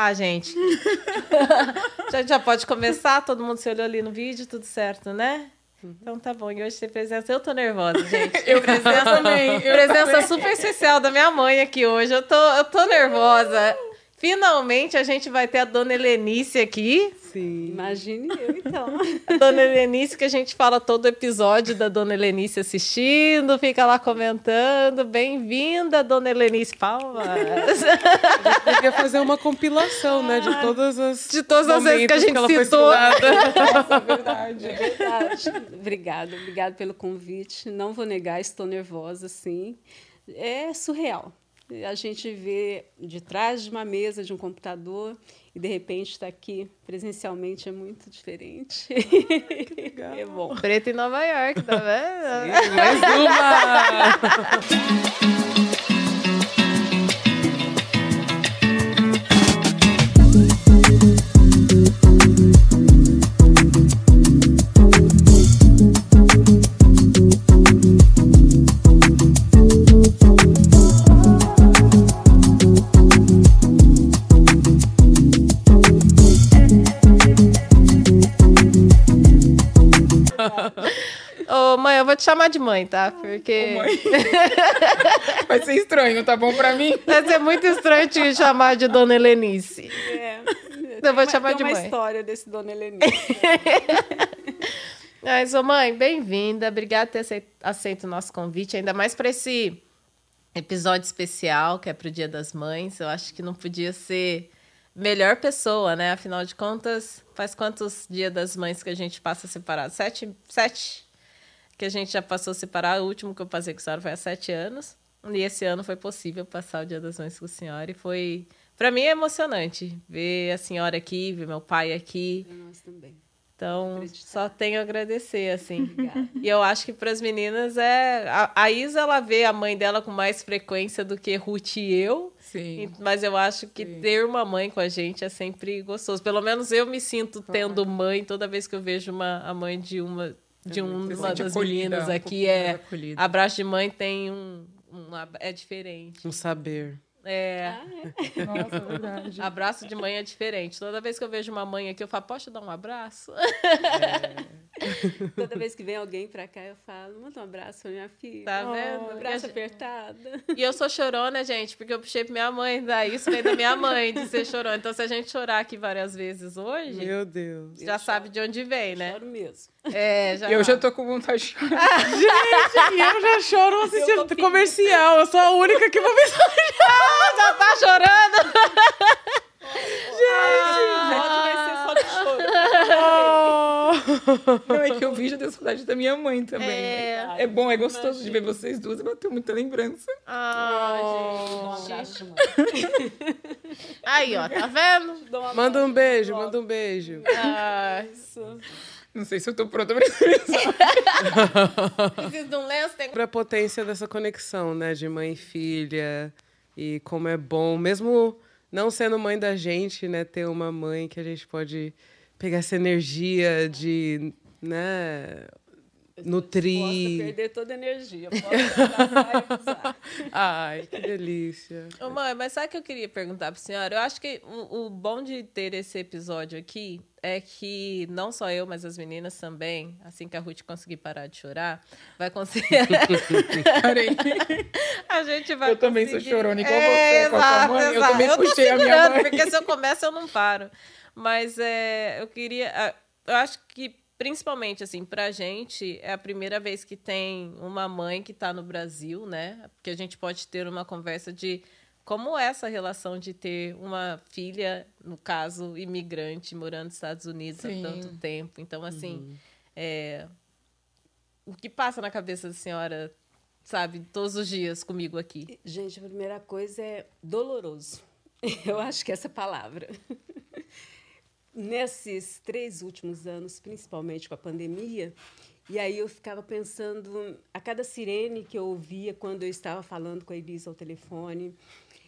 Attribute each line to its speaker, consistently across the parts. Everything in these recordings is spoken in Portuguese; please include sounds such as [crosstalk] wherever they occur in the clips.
Speaker 1: Ah, gente. [laughs] já, já pode começar? Todo mundo se olhou ali no vídeo, tudo certo, né? Então tá bom. E hoje tem presença. Eu tô nervosa, gente.
Speaker 2: eu presença também.
Speaker 1: Eu presença também. super especial da minha mãe aqui hoje. Eu tô, eu tô nervosa. Finalmente a gente vai ter a dona Helenice aqui.
Speaker 3: Sim. Imagine eu, então.
Speaker 1: A dona Helenice, que a gente fala todo episódio da dona Helenice assistindo, fica lá comentando. Bem-vinda, dona Helenice. Palmas.
Speaker 2: A gente fazer uma compilação, né? De todas as.
Speaker 1: De todas as vezes que a gente que citou. [laughs]
Speaker 3: é verdade. É verdade. Obrigada, obrigada pelo convite. Não vou negar, estou nervosa, sim. É surreal a gente vê de trás de uma mesa, de um computador, e de repente está aqui presencialmente é muito diferente.
Speaker 1: que legal. É bom. Preto em Nova York, tá vendo?
Speaker 2: Sim, mais uma! [laughs]
Speaker 1: te chamar de mãe, tá? Porque. Ô, mãe. [laughs]
Speaker 2: Vai ser estranho, tá bom pra mim?
Speaker 1: Vai ser muito estranho te chamar de Dona Helenice.
Speaker 3: É. Eu vou te chamar de mãe. Uma história desse Dona Helenice. [laughs]
Speaker 1: Mas, ô, mãe, bem-vinda. Obrigada por ter aceito o nosso convite, ainda mais para esse episódio especial, que é pro Dia das Mães. Eu acho que não podia ser melhor pessoa, né? Afinal de contas, faz quantos dias das mães que a gente passa separado? Sete? Sete? Que a gente já passou separado. O último que eu passei com a senhora foi há sete anos. E esse ano foi possível passar o Dia das Mães com a senhora. E foi, para mim, é emocionante ver a senhora aqui, ver meu pai aqui.
Speaker 3: Nós também.
Speaker 1: Então, só tenho a agradecer, assim. e eu acho que para as meninas é. A, a, Isa, ela vê a mãe dela com mais frequência do que Ruth e eu.
Speaker 2: Sim.
Speaker 1: Mas eu acho que Sim. ter uma mãe com a gente é sempre gostoso. Pelo menos eu me sinto tendo mãe toda vez que eu vejo uma, a mãe de uma, de um, uma das acolhida, meninas aqui. Um é, abraço de mãe tem um, um. É diferente.
Speaker 2: Um saber.
Speaker 1: É. Ah, é. [laughs] Nossa, verdade. Abraço de mãe é diferente. Toda vez que eu vejo uma mãe aqui, eu falo, posso dar um abraço?
Speaker 3: É. [laughs] Toda vez que vem alguém pra cá, eu falo, manda um abraço pra minha filha.
Speaker 1: Tá vendo?
Speaker 3: Um abraço apertado.
Speaker 1: E eu sou chorona, gente, porque eu puxei pra minha mãe. Daí isso veio da minha mãe, de ser chorona. Então, se a gente chorar aqui várias vezes hoje...
Speaker 2: Meu Deus.
Speaker 1: Já eu sabe choro. de onde vem, né?
Speaker 3: Choro mesmo.
Speaker 1: É, já
Speaker 2: eu já tô com vontade de chorar. [laughs] gente, e eu já choro assistindo comercial. Eu sou a única que vou pensar.
Speaker 1: ah, já tá [laughs] chorando.
Speaker 3: Gente, ah, vai ser só de choro.
Speaker 2: Oh. [laughs] Não, é que eu vi já deu saudade da minha mãe também. É, é bom, é gostoso Imagina. de ver vocês duas. Eu tenho muita lembrança.
Speaker 1: Ah, oh, gente. Um [laughs] Aí, ó, tá vendo?
Speaker 2: Manda um beijo, manda um beijo.
Speaker 1: Ah, isso.
Speaker 2: Não sei se eu tô pronta pra isso.
Speaker 1: Preciso de um lenço. Tem...
Speaker 2: Pra potência dessa conexão, né? De mãe e filha. E como é bom, mesmo não sendo mãe da gente, né? Ter uma mãe que a gente pode pegar essa energia de, né? nutrir.
Speaker 3: Perder toda a energia. Posso [laughs]
Speaker 2: Ai, que delícia.
Speaker 1: Ô, mãe, mas sabe o que eu queria perguntar para a senhora? Eu acho que o, o, bom de ter esse episódio aqui é que não só eu, mas as meninas também, assim que a Ruth conseguir parar de chorar, vai conseguir. [laughs] [laughs] a gente vai.
Speaker 2: Eu conseguir... também sou chorona igual é, você, exato, mãe. Exato. Eu também eu puxei a minha mãe.
Speaker 1: Porque se eu começo, eu não paro. Mas é, eu queria. Eu acho que principalmente assim para a gente é a primeira vez que tem uma mãe que está no Brasil né porque a gente pode ter uma conversa de como é essa relação de ter uma filha no caso imigrante morando nos Estados Unidos Sim. há tanto tempo então assim uhum. é, o que passa na cabeça da senhora sabe todos os dias comigo aqui
Speaker 3: gente a primeira coisa é doloroso [laughs] eu acho que essa palavra nesses três últimos anos, principalmente com a pandemia, e aí eu ficava pensando a cada sirene que eu ouvia quando eu estava falando com a Elisa ao telefone.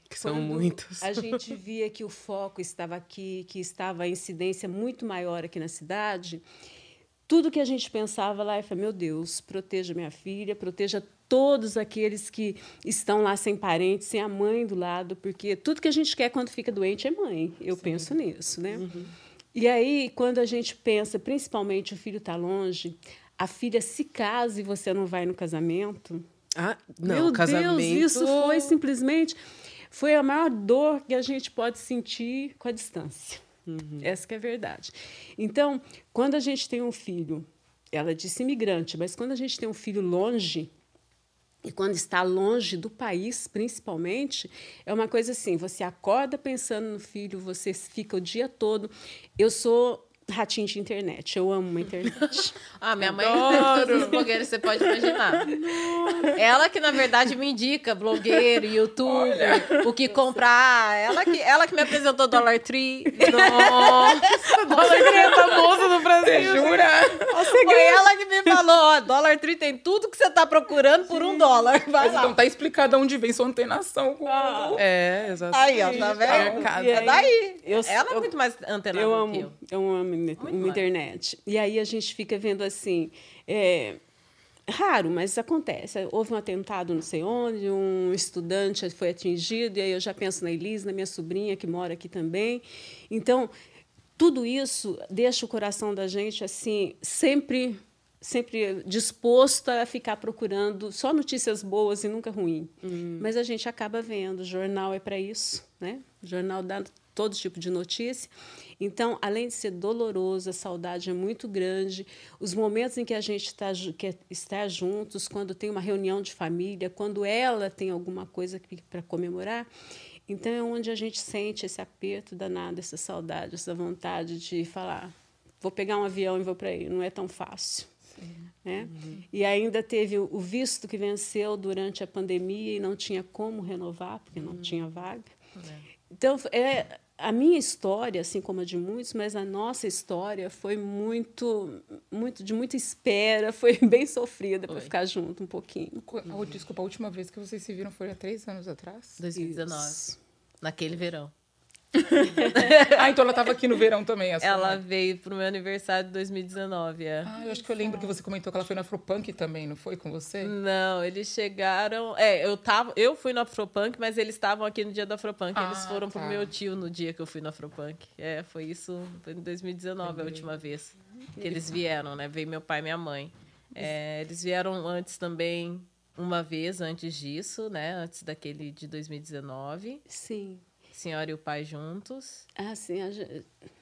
Speaker 2: Que são muitos.
Speaker 3: A gente via que o foco estava aqui, que estava a incidência muito maior aqui na cidade. tudo que a gente pensava lá, eu falei, meu Deus, proteja minha filha, proteja todos aqueles que estão lá sem parentes, sem a mãe do lado, porque tudo que a gente quer quando fica doente é mãe. Eu Sim. penso nisso, né? Uhum. E aí, quando a gente pensa, principalmente o filho está longe, a filha se casa e você não vai no casamento.
Speaker 2: Ah, não, Meu casamento... Deus,
Speaker 3: isso foi simplesmente foi a maior dor que a gente pode sentir com a distância. Uhum. Essa que é a verdade. Então, quando a gente tem um filho, ela disse imigrante, mas quando a gente tem um filho longe, e quando está longe do país, principalmente, é uma coisa assim: você acorda pensando no filho, você fica o dia todo. Eu sou ratinho de internet. Eu amo uma internet. [laughs]
Speaker 1: ah, minha mãe todos os blogueiros, você pode imaginar. ela que, na verdade, me indica blogueiro, youtuber, Olha. o que comprar. Ela que, ela que me apresentou Dollar Tree.
Speaker 2: Nossa, [laughs] Dollar Tree é famoso no Brasil. Você
Speaker 1: jura? Foi ela que me falou, ó, Dollar Tree tem tudo que você tá procurando por um dólar. Vai
Speaker 4: Mas lá. Então tá explicado onde vem sua antenação.
Speaker 2: Ah. É, exatamente.
Speaker 1: Aí, ó, tá vendo? É daí. Eu, ela é muito mais antenada
Speaker 3: eu
Speaker 1: amo, que
Speaker 3: eu. Eu amo na internet. E aí a gente fica vendo assim. É, raro, mas acontece. Houve um atentado não sei onde, um estudante foi atingido, e aí eu já penso na Elise, na minha sobrinha, que mora aqui também. Então, tudo isso deixa o coração da gente assim, sempre sempre disposto a ficar procurando só notícias boas e nunca ruim. Uhum. Mas a gente acaba vendo, o jornal é para isso, né? O jornal dá todo tipo de notícia. Então, além de ser doloroso, a saudade é muito grande. Os momentos em que a gente está, que está juntos, quando tem uma reunião de família, quando ela tem alguma coisa para comemorar, então é onde a gente sente esse aperto danado, essa saudade, essa vontade de falar: vou pegar um avião e vou para aí. Não é tão fácil. Né? Uhum. E ainda teve o visto que venceu durante a pandemia e não tinha como renovar, porque não uhum. tinha vaga. É. Então, é, a minha história, assim como a de muitos, mas a nossa história foi muito, muito de muita espera, [laughs] foi bem sofrida para ficar junto um pouquinho.
Speaker 4: Desculpa, a última vez que vocês se viram foi há três anos atrás?
Speaker 1: 2019. Isso. Naquele verão.
Speaker 4: Ah, então ela estava aqui no verão também.
Speaker 1: ela mãe. veio pro meu aniversário de 2019. É.
Speaker 4: Ah, eu acho que eu lembro que você comentou que ela foi na Afropunk também, não foi com você?
Speaker 1: Não, eles chegaram. É, eu tava. Eu fui no Afropunk, mas eles estavam aqui no dia da Afropunk. Ah, eles foram tá. pro meu tio no dia que eu fui no Afropunk. É, foi isso. Foi em 2019 a última vez que eles vieram, né? Veio meu pai e minha mãe. É, eles vieram antes também, uma vez antes disso, né? Antes daquele de 2019.
Speaker 3: Sim
Speaker 1: senhora e o pai juntos?
Speaker 3: Ah, sim.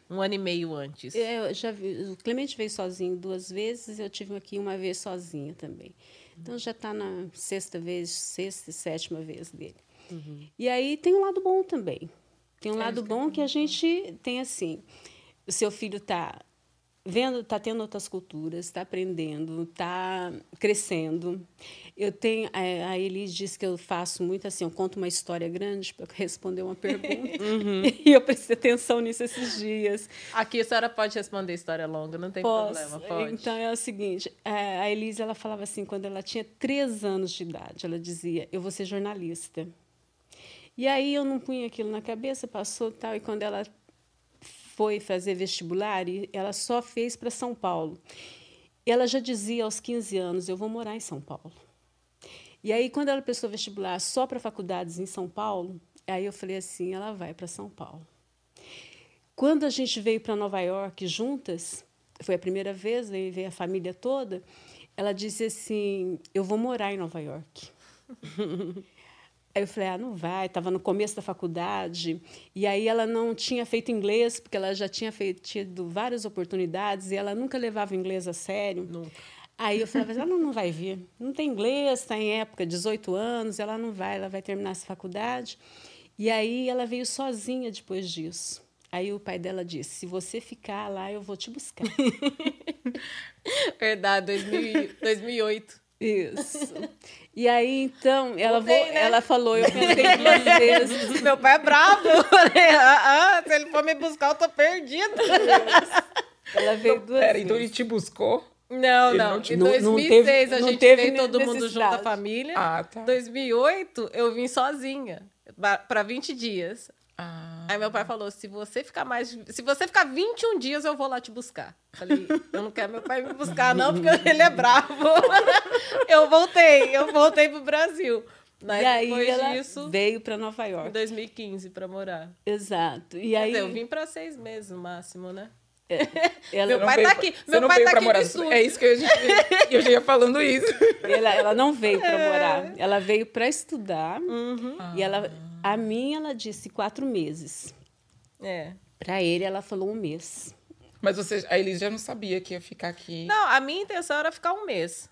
Speaker 1: Um ano e meio antes.
Speaker 3: Eu já vi, o Clemente veio sozinho duas vezes, eu tive aqui uma vez sozinha também. Então já está na sexta vez, sexta e sétima vez dele. Uhum. E aí tem um lado bom também. Tem um é lado bom que a gente tem assim. O seu filho está vendo, está tendo outras culturas, está aprendendo, está crescendo. Eu tenho, a, a Elis disse que eu faço muito assim, eu conto uma história grande para responder uma pergunta. [laughs] uhum. [laughs] E eu prestei atenção nisso esses dias.
Speaker 1: Aqui a senhora pode responder história longa, não tem Posso. problema, pode.
Speaker 3: Então é o seguinte, a Elis ela falava assim, quando ela tinha três anos de idade, ela dizia, eu vou ser jornalista. E aí eu não punha aquilo na cabeça, passou tal, e quando ela foi fazer vestibular e ela só fez para São Paulo. Ela já dizia aos 15 anos: Eu vou morar em São Paulo. E aí, quando ela prestou vestibular só para faculdades em São Paulo, aí eu falei assim: ela vai para São Paulo. Quando a gente veio para Nova York juntas, foi a primeira vez, veio a família toda, ela disse assim: Eu vou morar em Nova York. [laughs] Aí eu falei, ah, não vai, estava no começo da faculdade, e aí ela não tinha feito inglês, porque ela já tinha feito, tido várias oportunidades, e ela nunca levava inglês a sério. Nunca. Aí eu falei, ela não, não vai vir, não tem inglês, está em época, 18 anos, ela não vai, ela vai terminar essa faculdade. E aí ela veio sozinha depois disso. Aí o pai dela disse: se você ficar lá, eu vou te buscar. [laughs]
Speaker 1: Verdade, 2000, 2008.
Speaker 3: Isso. E aí, então, ela, Voltei, vo... né? ela falou, eu pensei duas [laughs] vezes.
Speaker 1: Meu pai é bravo. ah, se ele for me buscar, eu tô perdida.
Speaker 3: Ela veio duas
Speaker 4: Pera,
Speaker 3: vezes.
Speaker 4: então ele te buscou?
Speaker 1: Não, não. não. Em 2006 não teve, a gente veio todo mundo junto, a família.
Speaker 4: Ah, tá.
Speaker 1: 2008 eu vim sozinha, para 20 dias.
Speaker 4: Ah,
Speaker 1: Aí meu pai falou: se você ficar mais. Se você ficar 21 dias, eu vou lá te buscar. Falei, eu não quero meu pai me buscar, não, porque [laughs] ele é bravo. [laughs] eu voltei, eu voltei pro Brasil. Mas
Speaker 3: e aí
Speaker 1: depois
Speaker 3: ela
Speaker 1: disso,
Speaker 3: veio para Nova
Speaker 1: em
Speaker 3: York.
Speaker 1: 2015, pra morar.
Speaker 3: Exato. E
Speaker 1: Quer
Speaker 3: aí
Speaker 1: dizer, eu vim pra seis meses no máximo, né? [laughs]
Speaker 3: ela,
Speaker 1: Meu pai tá aqui, meu pai tá aqui
Speaker 4: morar. É isso que eu, eu já ia falando isso.
Speaker 3: ela, ela não veio para
Speaker 1: É.
Speaker 3: morar. Ela veio para estudar.
Speaker 1: Uhum.
Speaker 3: E ela, a mim, ela disse quatro meses.
Speaker 1: É.
Speaker 3: Para ele, ela falou um mês.
Speaker 4: Mas você, a Elise já não sabia que ia ficar aqui.
Speaker 1: Não, a minha intenção era ficar um mês.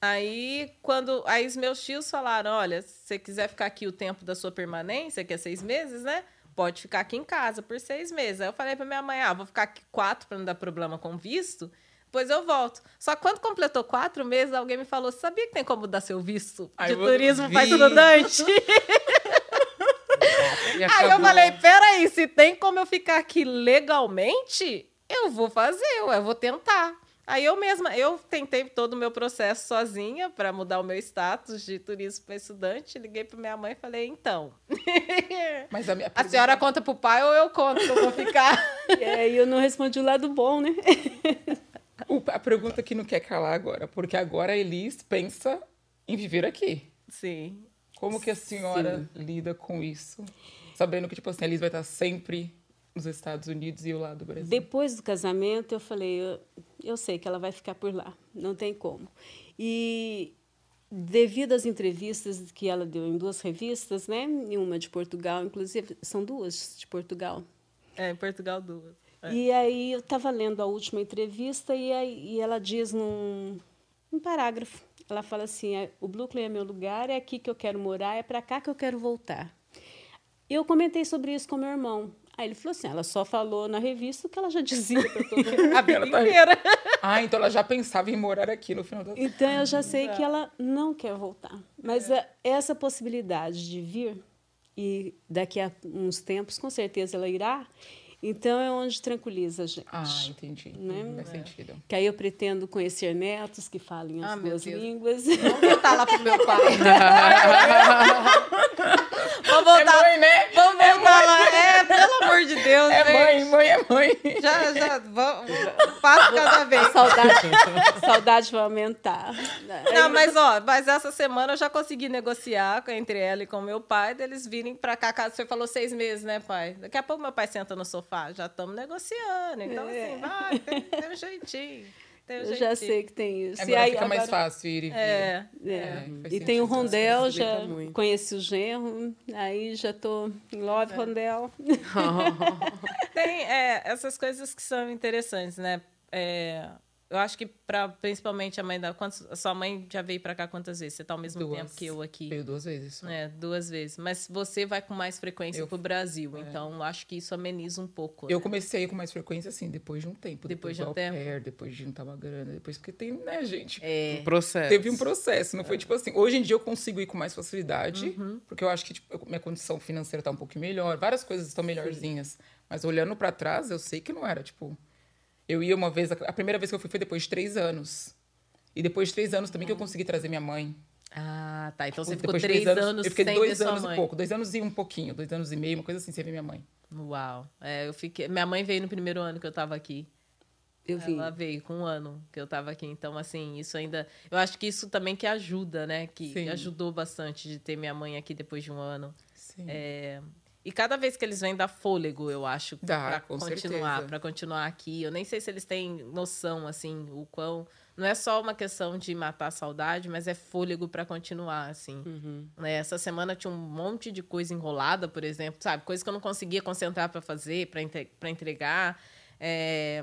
Speaker 1: Aí, quando. Aí os meus tios falaram: olha, se você quiser ficar aqui o tempo da sua permanência, que é seis meses, né? Pode ficar aqui em casa por seis meses. Aí eu falei pra minha mãe: ah, vou ficar aqui quatro pra não dar problema com visto. Depois eu volto. Só que quando completou quatro meses, alguém me falou: sabia que tem como dar seu visto
Speaker 4: Ai,
Speaker 1: de
Speaker 4: eu
Speaker 1: turismo
Speaker 4: vi.
Speaker 1: para estudante? [laughs]
Speaker 2: E
Speaker 1: Aí eu
Speaker 2: acabou.
Speaker 1: falei, peraí, se tem como eu ficar aqui legalmente, eu vou fazer, eu vou tentar. Aí eu mesma, eu tentei todo o meu processo sozinha para mudar o meu status de turismo para estudante. Liguei para minha mãe e falei, então, [laughs]
Speaker 4: Mas a minha
Speaker 1: a senhora conta pro pai ou eu conto que eu vou ficar? [laughs]
Speaker 3: E aí eu não respondi o lado bom, né?
Speaker 4: o- a pergunta que não quer calar agora, porque agora a Elise pensa em viver aqui.
Speaker 1: Sim.
Speaker 4: Como que a senhora lida com isso? Sabendo que, tipo assim, a Elise vai estar sempre nos Estados Unidos e eu lá do Brasil.
Speaker 3: Depois do casamento, eu falei, eu, eu sei que ela vai ficar por lá, não tem como. E devido às entrevistas que ela deu em duas revistas, né? Em uma de Portugal, inclusive, são duas de Portugal.
Speaker 1: É, em Portugal duas. É.
Speaker 3: E aí eu estava lendo a última entrevista e, aí, e ela diz num, num parágrafo, ela fala assim, é, o Brooklyn é meu lugar, é aqui que eu quero morar, é para cá que eu quero voltar. Eu comentei sobre isso com meu irmão. Aí ele falou assim, ela só falou na revista o que ela já dizia para todo mundo.
Speaker 1: A vida
Speaker 4: Ela tá-
Speaker 1: inteira.
Speaker 4: Ah, então ela já pensava em morar aqui no final da...
Speaker 3: Então eu já sei que ela não quer voltar. Mas
Speaker 1: É.
Speaker 3: a- essa possibilidade de vir e daqui a uns tempos, com certeza ela irá. Então é onde tranquiliza a gente.
Speaker 4: Ah, entendi.
Speaker 3: Né?
Speaker 4: Faz sentido.
Speaker 3: Que aí eu pretendo conhecer netos que falem as
Speaker 1: Ah,
Speaker 3: duas línguas.
Speaker 1: Vamos voltar lá pro meu pai. [laughs] [laughs] Vamos
Speaker 4: É
Speaker 1: voltar.
Speaker 4: mãe, né?
Speaker 1: Vamos voltar lá. É, pelo amor de Deus,
Speaker 4: É
Speaker 1: gente.
Speaker 4: mãe, mãe é mãe.
Speaker 1: Já, já, vamos, passo cada vez.
Speaker 3: A saudade, a saudade vai aumentar.
Speaker 1: Não, mas ó, mas essa semana eu já consegui negociar com- entre ela e com meu pai, deles virem pra cá. caso- Você falou seis meses, né, pai? Daqui a pouco meu pai senta no sofá, já estamos negociando. Então, assim, vai, tem, tem um jeitinho. Tem um
Speaker 3: Eu já sei que tem isso.
Speaker 4: Agora fica mais fácil ir e vir.
Speaker 1: É.
Speaker 3: É.
Speaker 4: É,
Speaker 3: e tem o. Rondel, já conheci o genro, aí já tô em love, Rondel. [laughs]
Speaker 1: Tem é, essas coisas que são interessantes, né? É, eu acho que para principalmente a mãe da. Quantos, a sua mãe já veio para cá quantas vezes? Você tá ao mesmo
Speaker 4: Duas.
Speaker 1: tempo que eu aqui.
Speaker 4: Veio duas vezes. só.
Speaker 1: É, duas vezes. Mas você vai com mais frequência
Speaker 4: Eu-
Speaker 1: pro Brasil, então eu acho que isso ameniza um pouco.
Speaker 4: Eu
Speaker 1: né?
Speaker 4: comecei a ir com mais frequência, assim, depois de um tempo.
Speaker 1: Depois
Speaker 4: Depois,
Speaker 1: de um tempo.
Speaker 4: pair, depois de juntar uma grana, depois porque tem, né, gente?
Speaker 1: É,
Speaker 2: Processo.
Speaker 4: Teve um processo, não foi tipo assim. Hoje em dia eu consigo ir com mais facilidade,
Speaker 1: Uhum.
Speaker 4: porque eu acho que tipo, minha condição financeira tá um pouquinho melhor, várias coisas estão melhorzinhas. Mas olhando pra trás, eu sei que não era, tipo. Eu ia uma vez, a primeira vez que eu fui foi depois de três anos. E depois de três anos também que eu consegui trazer minha mãe.
Speaker 1: Ah, tá. Então você ficou
Speaker 4: depois de
Speaker 1: três anos,
Speaker 4: Eu fiquei
Speaker 1: sem
Speaker 4: dois anos e pouco, dois anos e um pouquinho, dois anos e meio, uma coisa assim, sem ver minha mãe.
Speaker 1: Uau. É, eu fiquei. Minha mãe veio no primeiro ano que eu tava aqui.
Speaker 3: Eu vi.
Speaker 1: Ela veio com um ano que eu tava aqui. Então, assim, isso ainda. Eu acho que isso também que ajuda, né? Que
Speaker 4: Sim.
Speaker 1: ajudou bastante de ter minha mãe aqui depois de um ano.
Speaker 4: Sim.
Speaker 1: É, E cada vez que eles vêm dá fôlego, eu acho, para continuar, para continuar aqui. Eu nem sei se eles têm noção assim, o quão não é só uma questão de matar a saudade, mas é fôlego para continuar assim.
Speaker 2: Uhum.
Speaker 1: Né, Essa semana tinha um monte de coisa enrolada, por exemplo, sabe, coisa que eu não conseguia concentrar para fazer, para entregar. É,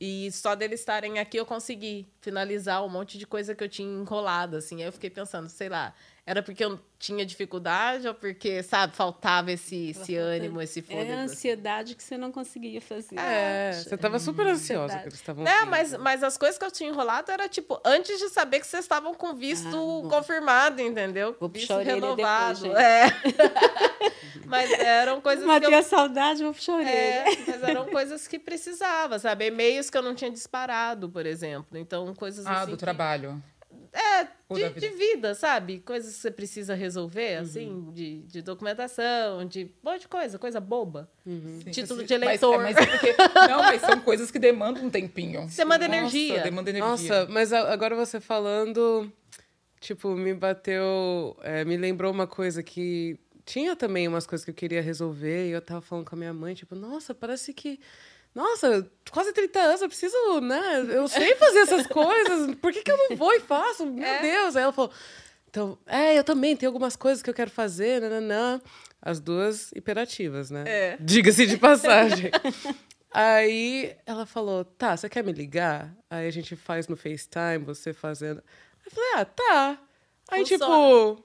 Speaker 1: E só deles estarem aqui eu consegui finalizar um monte de coisa que eu tinha enrolado, assim. Aí eu fiquei pensando, sei lá, era porque eu tinha dificuldade ou porque, sabe, faltava esse, esse ânimo, esse fôlego.
Speaker 3: É a ansiedade que você não conseguia fazer.
Speaker 2: É, você tava super ansiosa que eles estavam
Speaker 1: É, mas, mas as coisas que eu tinha enrolado era tipo, antes de saber que vocês estavam com visto
Speaker 3: Ah,
Speaker 1: confirmado, entendeu?
Speaker 3: Vou
Speaker 1: visto renovado.
Speaker 3: depois,
Speaker 1: é. [laughs] mas eram coisas que eu
Speaker 3: Matei a saudade, vou puxar a orelha.
Speaker 1: É, mas eram coisas que precisava, sabe? E-mails que eu não tinha disparado, por exemplo. Então, coisas
Speaker 4: Ah,
Speaker 1: assim.
Speaker 4: do
Speaker 1: que-
Speaker 4: trabalho.
Speaker 1: É, de,
Speaker 4: da vida.
Speaker 1: de vida, sabe? Coisas que você precisa
Speaker 2: Uhum.
Speaker 1: resolver, assim, de, de documentação, de um monte de coisa, coisa boba.
Speaker 2: Uhum.
Speaker 4: Sim,
Speaker 1: Título de eleitor.
Speaker 4: Mas, mas é porque, [laughs] não, mas são coisas que demandam um tempinho.
Speaker 1: Demanda
Speaker 4: Nossa,
Speaker 1: energia.
Speaker 4: Demanda energia.
Speaker 2: Nossa, mas a- agora você falando, tipo, me bateu. é, me lembrou uma coisa que. Tinha também umas coisas que eu queria resolver e eu tava falando com a minha mãe, tipo, nossa, parece que. Nossa, quase 30 anos, eu preciso, né? Eu sei fazer essas coisas, por que, que eu não vou e faço? Meu
Speaker 1: É.
Speaker 2: Deus! Aí ela falou, então, é, eu também tenho algumas coisas que eu quero fazer, nananã. As duas hiperativas, né?
Speaker 1: É.
Speaker 2: Diga-se de passagem. Aí ela falou: tá, você quer me ligar? Aí a gente faz no FaceTime, você fazendo. Eu falei: ah, tá. Aí,
Speaker 1: Funciona.
Speaker 2: tipo,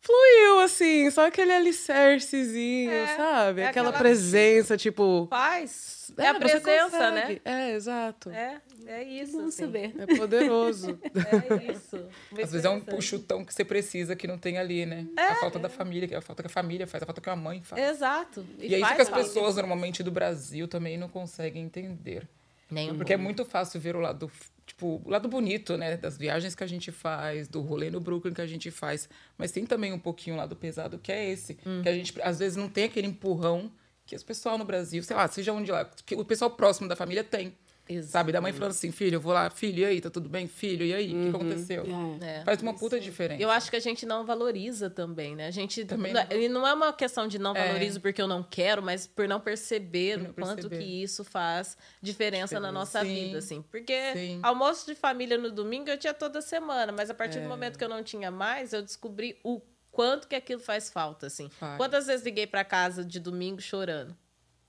Speaker 2: fluiu, assim, só aquele alicercezinho,
Speaker 1: É,
Speaker 2: sabe?
Speaker 1: é
Speaker 2: aquela,
Speaker 1: aquela-
Speaker 2: presença, tipo.
Speaker 1: Faz. É a
Speaker 2: você
Speaker 1: presença, né?
Speaker 2: É, exato.
Speaker 1: É, é isso.
Speaker 3: Vamos
Speaker 1: assim.
Speaker 3: saber.
Speaker 2: É poderoso. [laughs]
Speaker 1: É isso. Muito
Speaker 4: Às vezes é um puxutão que você precisa que não tem ali, né? a falta da família, que é a falta que a família faz, a falta que a mãe faz.
Speaker 1: Exato.
Speaker 4: E, é isso
Speaker 1: faz
Speaker 4: que as
Speaker 1: falta.
Speaker 4: pessoas normalmente do Brasil também não conseguem entender.
Speaker 1: Nem um
Speaker 4: Porque é muito fácil ver o lado, tipo, o lado bonito, né? Das viagens que a gente faz, do rolê no Brooklyn que a gente faz. Mas tem também um pouquinho o lado pesado, que é esse.
Speaker 1: Hum.
Speaker 4: Que a gente, às vezes, não tem aquele empurrão que os pessoal no Brasil, sei lá, seja onde lá, que o pessoal próximo da família tem.
Speaker 1: Exato.
Speaker 4: Sabe? Da mãe falando assim, filho, eu vou lá, filho, e aí, tá tudo bem? Filho, e aí? O que que aconteceu?
Speaker 1: É.
Speaker 4: Faz uma puta diferença.
Speaker 1: Eu acho que a gente não valoriza também, né? A gente
Speaker 4: Também
Speaker 1: não,
Speaker 4: não.
Speaker 1: e não é uma questão de não
Speaker 4: É.
Speaker 1: valorizo porque eu não quero, mas por não perceber
Speaker 4: Por não
Speaker 1: o quanto
Speaker 4: perceber.
Speaker 1: que isso faz diferença na
Speaker 4: Diferença.
Speaker 1: nossa
Speaker 4: Sim.
Speaker 1: vida, assim. Porque
Speaker 4: Sim.
Speaker 1: almoço de família no domingo eu tinha toda semana, mas a partir
Speaker 4: É.
Speaker 1: do momento que eu não tinha mais, eu descobri o quanto que aquilo faz falta, assim.
Speaker 4: Faz.
Speaker 1: Quantas vezes liguei pra casa de domingo chorando?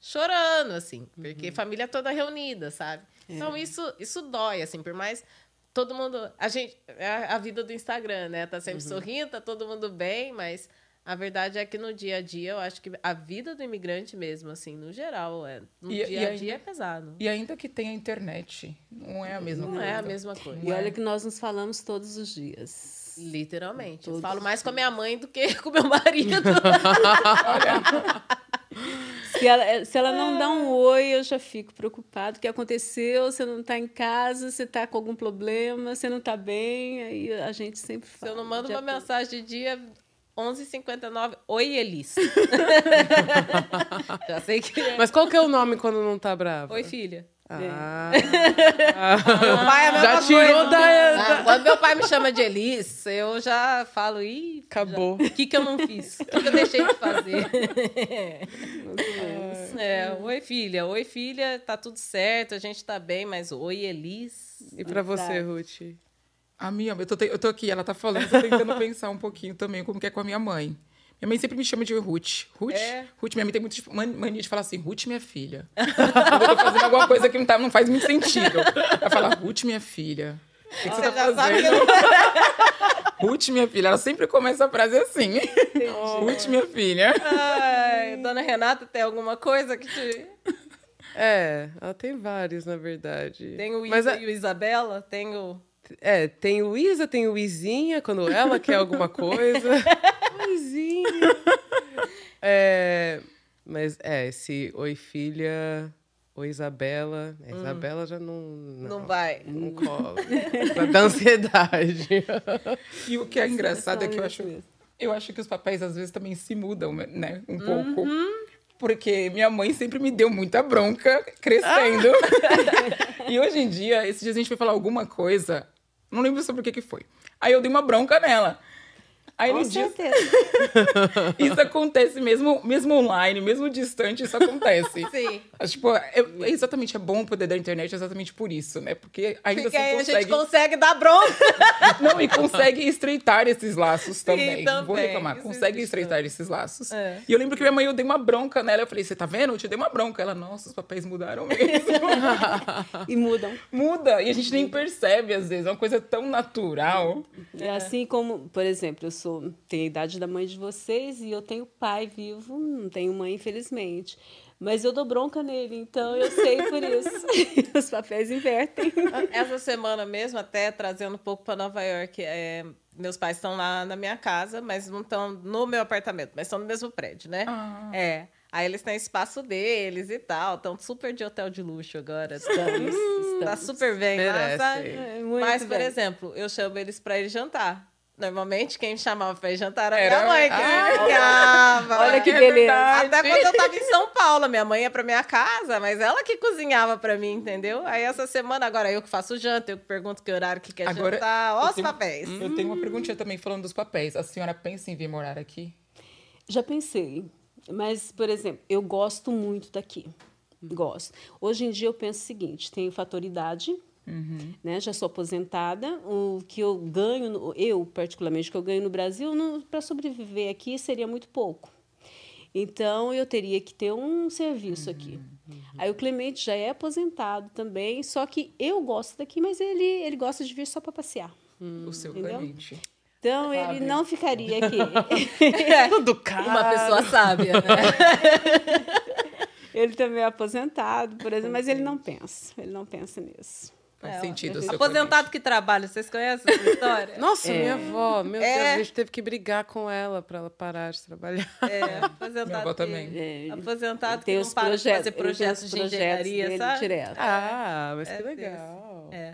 Speaker 1: Chorando, assim, porque
Speaker 4: Uhum.
Speaker 1: família toda reunida, sabe?
Speaker 4: É.
Speaker 1: Então isso, isso dói, assim, por mais todo mundo. A gente. É a vida do Instagram, né? Tá
Speaker 4: Uhum.
Speaker 1: sempre sorrindo, tá todo mundo bem, mas a verdade é que no dia a dia, eu acho que a vida do imigrante mesmo, assim, no geral, é, no
Speaker 4: E-
Speaker 1: dia
Speaker 4: e
Speaker 1: a
Speaker 4: ainda-
Speaker 1: dia é pesado.
Speaker 4: E ainda que tem a internet, não é a mesma
Speaker 1: Não
Speaker 4: coisa.
Speaker 1: é a mesma coisa.
Speaker 3: E olha que nós nos falamos todos os dias.
Speaker 1: Literalmente. Eu
Speaker 3: Todos
Speaker 1: falo mais com a minha mãe do que [laughs] com meu marido. [laughs] [laughs]
Speaker 3: Se ela, se ela não dá um oi, eu já fico preocupado. O que aconteceu? Você não está em casa, você está com algum problema, você não está bem. Aí a gente sempre
Speaker 1: Se
Speaker 3: fala.
Speaker 1: eu não mando uma
Speaker 3: todo.
Speaker 1: mensagem de dia 11h59, oi Elis. [laughs] Já sei que é.
Speaker 2: Mas qual que é o nome quando não tá brava?
Speaker 1: Oi, filha.
Speaker 2: Ah,
Speaker 1: Meu pai é a mesma
Speaker 2: já tirou
Speaker 1: coisa.
Speaker 2: da.
Speaker 1: Ah, quando meu pai me chama de Elis, eu já falo, ih,
Speaker 2: Acabou.
Speaker 1: o que, que eu não fiz? O que, que eu deixei de fazer? É, oi, filha. Oi, filha, tá tudo certo, a gente tá bem, mas oi, Elis.
Speaker 2: E pra você, Ruth?
Speaker 4: A minha, eu tô, te- eu tô aqui, ela tá falando, eu tô tentando [laughs] pensar um pouquinho também como que é com a minha mãe. Minha mãe sempre me chama de Ruth. Ruth?
Speaker 1: É.
Speaker 4: Ruth, minha mãe tem muita man- mania de falar assim, Ruth, minha filha. Quando [laughs] eu tô fazendo alguma coisa que não, tá, não faz muito sentido. Ela fala, Ruth, minha filha. O que, que você tá fazendo? [laughs] Ruth, minha filha. Ela sempre começa a frase assim. Ruth, minha filha.
Speaker 1: Ai, Dona Renata, tem alguma coisa que te...
Speaker 2: É, ela tem vários, na verdade.
Speaker 1: Tem o
Speaker 2: Mas
Speaker 1: Isa
Speaker 2: é-
Speaker 1: e o Isabela? Tem o...
Speaker 2: É, tem o Isa, tem o Izinha, quando ela quer alguma coisa. [laughs] Izinha. É, mas é, esse Oi Filha, Oi Isabela. É, Isabela já não. Não,
Speaker 1: Não vai.
Speaker 2: não cola. Dá ansiedade.
Speaker 4: E o que é engraçado é que eu acho,
Speaker 3: mesmo.
Speaker 4: eu acho que os papéis às vezes também se mudam, né? Um pouco. Porque minha mãe sempre me deu muita bronca crescendo. [laughs] e hoje em dia, esses dias a gente foi falar alguma coisa, não lembro sobre o que que foi. Aí eu dei uma bronca nela. Aí dia,
Speaker 3: certeza. [laughs]
Speaker 4: isso acontece mesmo, mesmo online, mesmo distante, isso acontece. [laughs]
Speaker 1: Sim.
Speaker 4: Acho, Tipo, é, é exatamente, é bom o poder da internet exatamente por isso, né? Porque ainda
Speaker 1: Porque
Speaker 4: assim
Speaker 1: aí a
Speaker 4: consegue...
Speaker 1: gente consegue dar bronca. [laughs]
Speaker 4: Não, e consegue estreitar esses laços também. Vou
Speaker 1: também.
Speaker 4: reclamar.
Speaker 1: Isso
Speaker 4: Consegue
Speaker 1: existe
Speaker 4: estreitar esses laços.
Speaker 1: É.
Speaker 4: E eu lembro que minha mãe, eu dei uma bronca nela. Eu falei, você tá vendo? Eu te dei uma bronca. Ela, nossa, os papéis mudaram mesmo.
Speaker 3: E mudam.
Speaker 4: Muda. E a gente nem percebe, às vezes. É uma coisa tão natural.
Speaker 3: É assim como, por exemplo, eu sou tenho a idade da mãe de vocês e eu tenho pai vivo, não tenho mãe, infelizmente. Mas eu dou bronca nele, então eu sei por isso. [laughs] Os papéis invertem. [laughs]
Speaker 1: Essa semana mesmo, até trazendo um pouco para Nova York, é, meus pais estão lá na minha casa, mas não estão no meu apartamento, mas estão no mesmo prédio, né?
Speaker 4: Ah.
Speaker 1: É. Aí eles têm espaço deles e tal, estão super de hotel de luxo agora. [laughs]
Speaker 3: Estamos,
Speaker 1: Tá
Speaker 3: estamos.
Speaker 1: super bem lá,
Speaker 2: Merecem.
Speaker 1: sabe?
Speaker 3: É,
Speaker 1: Mas, por
Speaker 3: bem.
Speaker 1: exemplo, eu chamo eles para ir jantar. Normalmente quem me chamava pra ir jantar era,
Speaker 4: Era-
Speaker 1: minha mãe que
Speaker 4: Ah,
Speaker 1: me ligava.
Speaker 3: Olha que beleza.
Speaker 1: Até quando eu tava em São Paulo, minha mãe ia pra minha casa, mas ela que cozinhava pra mim, entendeu? Aí essa semana, agora eu que faço janta, eu que pergunto que horário que quer
Speaker 4: Agora,
Speaker 1: jantar. Ó
Speaker 4: eu
Speaker 1: os
Speaker 4: tenho-
Speaker 1: papéis.
Speaker 4: Eu tenho uma perguntinha também falando dos papéis. A senhora pensa em vir morar aqui?
Speaker 3: Já pensei, mas, por exemplo, eu gosto muito daqui. Gosto. Hoje em dia eu penso o seguinte: tenho fator idade, né? já sou aposentada. O que eu ganho, eu particularmente, o que eu ganho no Brasil, para sobreviver aqui seria muito pouco. Então eu teria que ter um serviço aqui. Aí o Clemente já é aposentado também, só que eu gosto daqui, mas ele, ele gosta de vir só para passear.
Speaker 4: o seu
Speaker 3: entendeu?
Speaker 4: Clemente.
Speaker 3: Então ele não ficaria aqui. [laughs]
Speaker 2: Tudo caro.
Speaker 1: Uma pessoa sábia, né? [laughs]
Speaker 3: Ele também é aposentado, por exemplo, mas ele não pensa. Ele não pensa nisso.
Speaker 4: Faz
Speaker 1: É,
Speaker 4: sentido
Speaker 1: Aposentado que trabalha, vocês conhecem essa história? [laughs]
Speaker 2: Nossa, minha avó, meu
Speaker 1: É.
Speaker 2: Deus, a gente teve que brigar com ela pra ela parar de trabalhar.
Speaker 1: É, [laughs] aposentado.
Speaker 4: Minha avó
Speaker 1: que-
Speaker 4: também.
Speaker 3: É,
Speaker 1: Aposentado
Speaker 3: tem
Speaker 1: que
Speaker 3: os
Speaker 1: não para
Speaker 3: projetos,
Speaker 1: de fazer projetos
Speaker 3: os
Speaker 1: de
Speaker 3: projetos
Speaker 1: engenharia,
Speaker 3: dele
Speaker 1: sabe?
Speaker 3: direto.
Speaker 2: Ah, mas que
Speaker 1: É,
Speaker 2: legal.
Speaker 1: É.